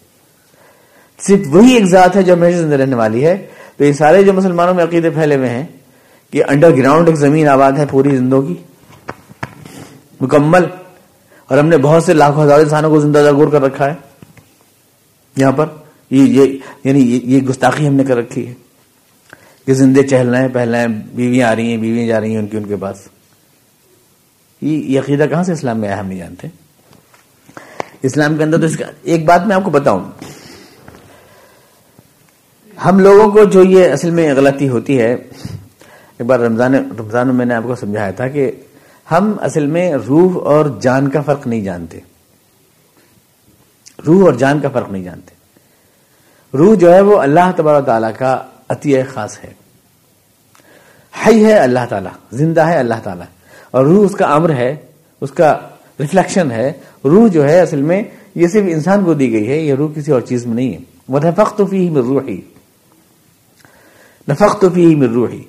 صرف وہی ایک ذات ہے جو ہمیشہ زندہ رہنے والی ہے۔ تو یہ سارے جو مسلمانوں میں عقیدے پھیلے ہوئے ہیں کہ انڈر گراؤنڈ ایک زمین آباد ہے پوری زندگی مکمل، اور ہم نے بہت سے لاکھوں ہزار انسانوں کو زندہ جاگور کر رکھا ہے۔ یہاں پر یہ یعنی یہ گستاخی ہم نے کر رکھی ہے کہ زندے چہل رہے ہیں پہل رہے ہیں بیویاں آ رہی ہیں، بیویاں جا رہی ہیں ان کی، ان کے پاس۔ یہ عقیدہ کہاں سے اسلام میں آیا ہم نہیں جانتے اسلام کے اندر تو اس کا ایک بات میں آپ کو بتاؤں۔ ہم لوگوں کو جو یہ اصل میں غلطی ہوتی ہے، ایک بار رمضان رمضان میں میں نے آپ کو سمجھایا تھا کہ ہم اصل میں روح اور جان کا فرق نہیں جانتے۔ روح اور جان کا فرق نہیں جانتے۔ روح جو ہے وہ اللہ تبار تعالیٰ کا عطیہ خاص ہے۔ حی ہے اللہ تعالیٰ، زندہ ہے اللہ تعالیٰ۔ اور روح اس کا امر ہے، اس کا ریفلیکشن ہے۔ روح جو ہے اصل میں یہ صرف انسان کو دی گئی ہے، یہ روح کسی اور چیز میں نہیں ہے۔ وہ نفق تو فی میں روحی نفق تو فی میں روحی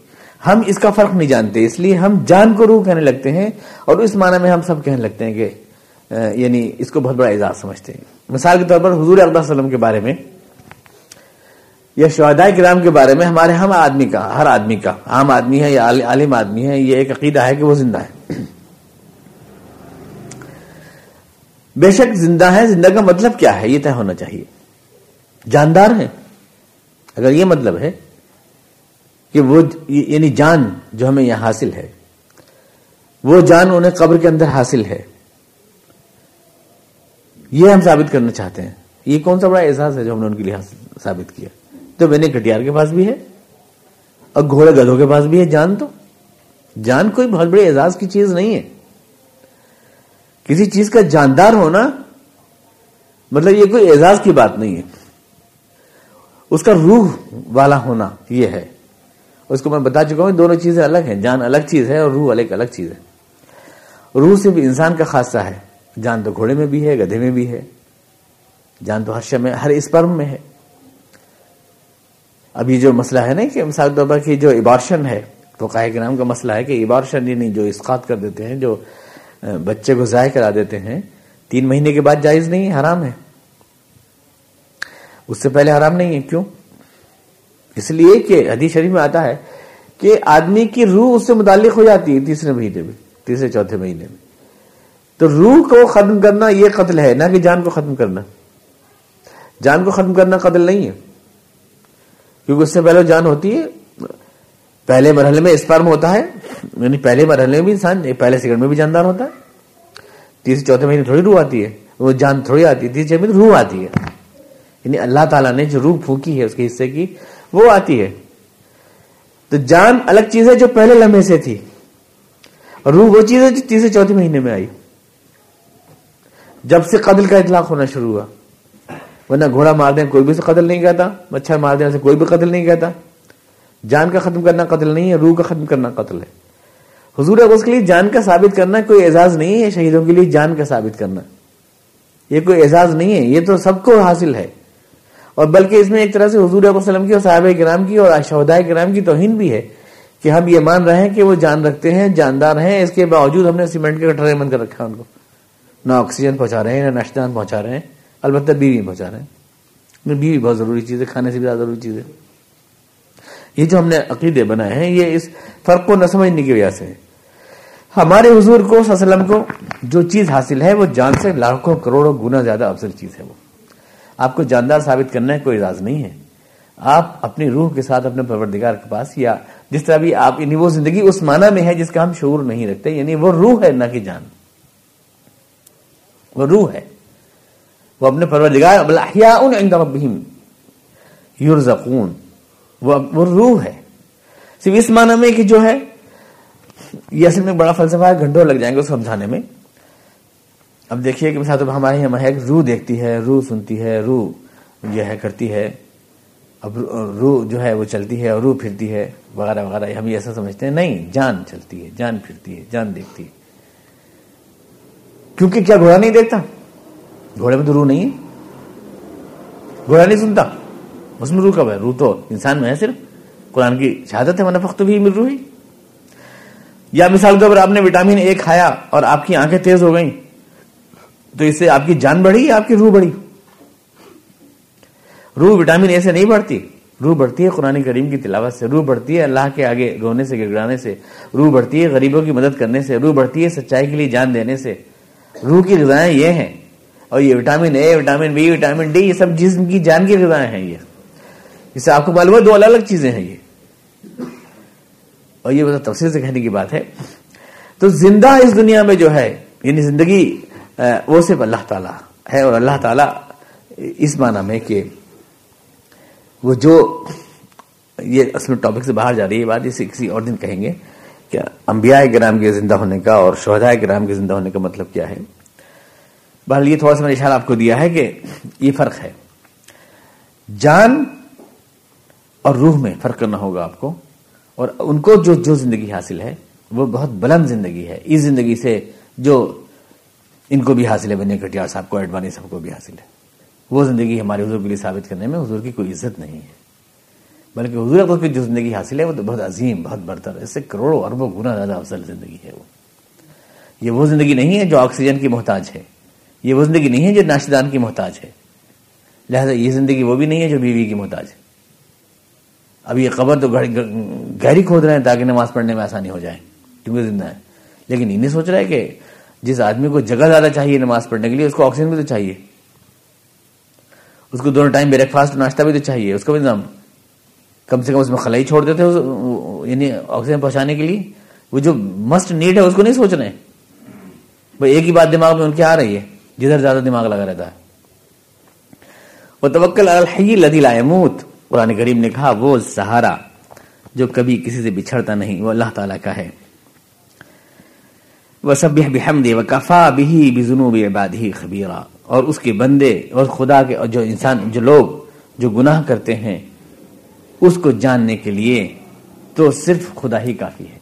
ہم اس کا فرق نہیں جانتے، اس لیے ہم جان کو روح کہنے لگتے ہیں اور اس معنی میں ہم سب کہنے لگتے ہیں کہ یعنی اس کو بہت بڑا اعزاز سمجھتے ہیں۔ مثال کے طور پر حضور اللہ وسلم کے بارے میں یا شہداء کرام کے بارے میں ہمارے ہم آدمی کا، ہر آدمی کا، عام آدمی ہے یا عالم آدمی ہے، یہ ایک عقیدہ ہے کہ وہ زندہ ہے۔ بے شک زندہ ہے، زندہ کا مطلب کیا ہے؟ یہ طے ہونا چاہیے۔ جاندار ہے۔ اگر یہ مطلب ہے کہ وہ یعنی جان جو ہمیں یہاں حاصل ہے، وہ جان انہیں قبر کے اندر حاصل ہے۔ یہ ہم ثابت کرنا چاہتے ہیں۔ یہ کون سا بڑا احساس ہے جو ہم نے ان کے لیے ثابت کیا؟ تو میں نے کٹیار کے پاس بھی ہے اور گھوڑے گدھوں کے پاس بھی ہے، جان تو۔ جان کوئی بہت بڑے اعزاز کی چیز نہیں ہے۔ کسی چیز کا جاندار ہونا مطلب یہ کوئی اعزاز کی بات نہیں ہے۔ اس کا روح والا ہونا یہ ہے۔ اس کو میں بتا چکا ہوں، دونوں چیزیں الگ ہیں۔ جان الگ چیز ہے اور روح الگ الگ چیز ہے۔ روح صرف انسان کا خاصہ ہے۔ جان تو گھوڑے میں بھی ہے، گدھے میں بھی ہے۔ جان تو ہر شے میں، ہر اسپرم میں ہے۔ ابھی جو مسئلہ ہے نا کہ مثال طور پر جو ابارشن ہے تو قائق نام کا مسئلہ ہے کہ ابارشن یعنی جو اسقات کر دیتے ہیں، جو بچے کو ضائع کرا دیتے ہیں، تین مہینے کے بعد جائز نہیں ہے حرام ہے۔ اس سے پہلے حرام نہیں ہے، کیوں؟ اس لیے کہ حدیث شریف میں آتا ہے کہ آدمی کی روح اس سے متعلق ہو جاتی ہے تیسرے مہینے میں، تیسرے چوتھے مہینے میں۔ تو روح کو ختم کرنا یہ قتل ہے، نہ کہ جان کو ختم کرنا۔ جان کو ختم کرنا قتل نہیں ہے۔ کیونکہ اس سے پہلے جان ہوتی ہے، پہلے مرحلے میں اسپرم ہوتا ہے یعنی پہلے مرحلے میں بھی انسان پہلے سیکنڈ میں بھی جاندار ہوتا ہے۔ تیسرے، چوتھے مہینے تھوڑی روح آتی ہے، وہ جان تھوڑی آتی ہے، تیسرے مہینے روح آتی ہے۔ یعنی اللہ تعالیٰ نے جو روح پھونکی ہے، اس کے حصے کی، وہ آتی ہے۔ تو جان الگ چیز ہے جو پہلے لمحے سے تھی، اور روح وہ چیز ہے جو تیسرے، چوتھے مہینے میں آئی۔ جب سے قتل کا اطلاق ہونا شروع ہوا۔ ورنہ گھوڑا مار دیں کوئی بھی سے قتل نہیں کہتا مچھر مار دیں سے کوئی بھی قتل نہیں کہتا جان کا ختم کرنا قتل نہیں ہے، روح کا ختم کرنا قتل ہے۔ حضور اس کے لیے جان کا ثابت کرنا کوئی اعزاز نہیں ہے، شہیدوں کے لیے جان کا ثابت کرنا۔ یہ کوئی اعزاز نہیں ہے، یہ تو سب کو حاصل ہے۔ اور بلکہ اس میں ایک طرح سے حضور وسلم کی اور صاحب کرام کی اور شہدائے کرام کی توہین بھی ہے کہ ہم یہ مان رہے ہیں کہ وہ جان رکھتے ہیں، جاندار ہیں، اس کے باوجود ہم نے سیمنٹ کے کٹرے بند کر رکھا ان کو۔ نہ آکسیجن پہنچا رہے ہیں، نہ نشدان پہنچا رہے ہیں۔ البتہ بیوی پہنچا رہے ہیں بیوی بہت ضروری چیز ہے، کھانے سے بھی زیادہ ضروری چیز ہے۔ یہ جو ہم نے عقیدے بنائے ہیں، یہ اس فرق کو نہ سمجھنے کی وجہ سے ہمارے حضور کو وسلم کو جو چیز حاصل ہے، وہ جان سے لاکھوں کروڑوں گنا زیادہ افضل چیز ہے وہ۔ آپ کو جاندار ثابت کرنا ہے، کوئی راز نہیں ہے۔ آپ اپنی روح کے ساتھ اپنے پروردگار کے پاس، یا جس طرح بھی آپ یعنی وہ زندگی اس معنی میں ہے، جس کا ہم شعور نہیں رکھتے یعنی وہ روح ہے، نہ کہ جان۔ وہ روح ہے۔ وہ اپنے پروردگار یورزقون وہ روح ہے۔ صرف اس معنی میں کہ جو ہے، یہ اصل میں بڑا فلسفہ ہے، گھنٹوں لگ جائیں گے اس سمجھانے میں۔ اب دیکھیے کہ ہمارے یہاں مہک روح دیکھتی ہے، روح سنتی ہے، روح جو ہے، کرتی ہے۔ اب روح جو ہے وہ چلتی ہے اور روح پھرتی ہے، وغیرہ وغیرہ۔ ہم یہ ایسا سمجھتے ہیں۔ نہیں، جان چلتی ہے، جان پھرتی ہے، جان دیکھتی ہے۔ کیونکہ کیا گھوڑا نہیں دیکھتا؟ گھوڑے میں تو روح نہیں ہے۔ گھوڑا نہیں سنتا۔ اس میں روح کب ہے؟ روح تو انسان میں ہے صرف۔ قرآن کی شہادت ہے منفق تو بھی مل روح یا مثال کے طور پر آپ نے وٹامن اے کھایا اور آپ کی آنکھیں تیز ہو گئیں، تو اس سے آپ کی جان بڑھی یا آپ کی روح بڑھی؟ روح وٹامن اے سے نہیں بڑھتی۔ روح بڑھتی ہے قرآن کریم کی تلاوت سے۔ روح بڑھتی ہے اللہ کے آگے رونے سے، گڑگڑانے سے۔ روح بڑھتی ہے غریبوں کی مدد کرنے سے۔ روح بڑھتی ہے سچائی کے لیے جان دینے سے۔ روح کی غذائیں یہ ہیں۔ اور یہ vitamin A, vitamin B, vitamin D, یہ سب جسم کی جان کی غذائیں ہیں یہ۔ اسے آپ کو معلوم ہے دو الگ الگ چیزیں ہیں یہ۔ اور یہ تفصیل سے کہنے کی بات ہے۔ تو زندہ اس دنیا میں جو ہے یعنی زندگی وہ صرف اللہ تعالیٰ ہے اور اللہ تعالیٰ اس معنی میں کہ وہ جو، یہ اصل ٹاپک سے باہر جا رہی ہے بات اسے کسی اور دن کہیں گے۔ کہ انبیاء گرام کے زندہ ہونے کا اور شہداء گرام کے زندہ ہونے کا مطلب کیا ہے؟ بہرحال یہ تھوڑا سا میں نے اشارہ آپ کو دیا ہے کہ یہ فرق ہے۔ جان اور روح میں فرق کرنا ہوگا آپ کو، اور ان کو جو جو زندگی حاصل ہے، وہ بہت بلند زندگی ہے۔ اس زندگی سے جو ان کو بھی حاصل ہے بنے کٹیار صاحب کو، ایڈوانی صاحب کو بھی حاصل ہے۔ وہ زندگی ہمارے حضور کے لیے ثابت کرنے میں حضور کی کوئی عزت نہیں ہے۔ بلکہ حضور کی جو زندگی حاصل ہے، وہ تو بہت عظیم، بہت برتر ہے اس سے کروڑوں اربوں گنا زیادہ افضل زندگی ہے وہ۔ یہ وہ زندگی نہیں ہے جو آکسیجن کی محتاج ہے۔ یہ وہ زندگی نہیں ہے جو ناشدان کی محتاج ہے۔ لہذا یہ زندگی وہ بھی نہیں ہے جو بیوی کی محتاج ہے۔ اب یہ قبر تو گہری کھود رہے ہیں تاکہ نماز پڑھنے میں آسانی ہو جائے، کیونکہ زندہ ہے۔ لیکن انہیں سوچ رہا ہے کہ جس آدمی کو جگہ زیادہ چاہیے نماز پڑھنے کے لیے، اس کو آکسیجن بھی تو چاہیے۔ اس کو دونوں ٹائم بریک فاسٹ ناشتہ بھی تو چاہیے۔ اس کا بھی نظام کم سے کم اس میں خلائی چھوڑ دیتے یعنی آکسیجن پہنچانے کے لیے۔ وہ جو مسٹ نیڈ ہے، اس کو نہیں سوچ رہے۔ بھائی ایک ہی بات دماغ میں ان کی آ رہی ہے۔ جدھر زیادہ دماغ لگا رہتا ہے۔ وہ توکل الحی لدی لاموت قرآن کریم نے کہا، وہ سہارا جو کبھی کسی سے بچھڑتا نہیں، وہ اللہ تعالیٰ کا ہے۔ وہ سب بحمد و کفا بھی بزنوب ہی خبیرہ اور اس کے بندے اور خدا کے اور جو انسان، جو لوگ جو گناہ کرتے ہیں، اس کو جاننے کے لیے تو صرف خدا ہی کافی ہے۔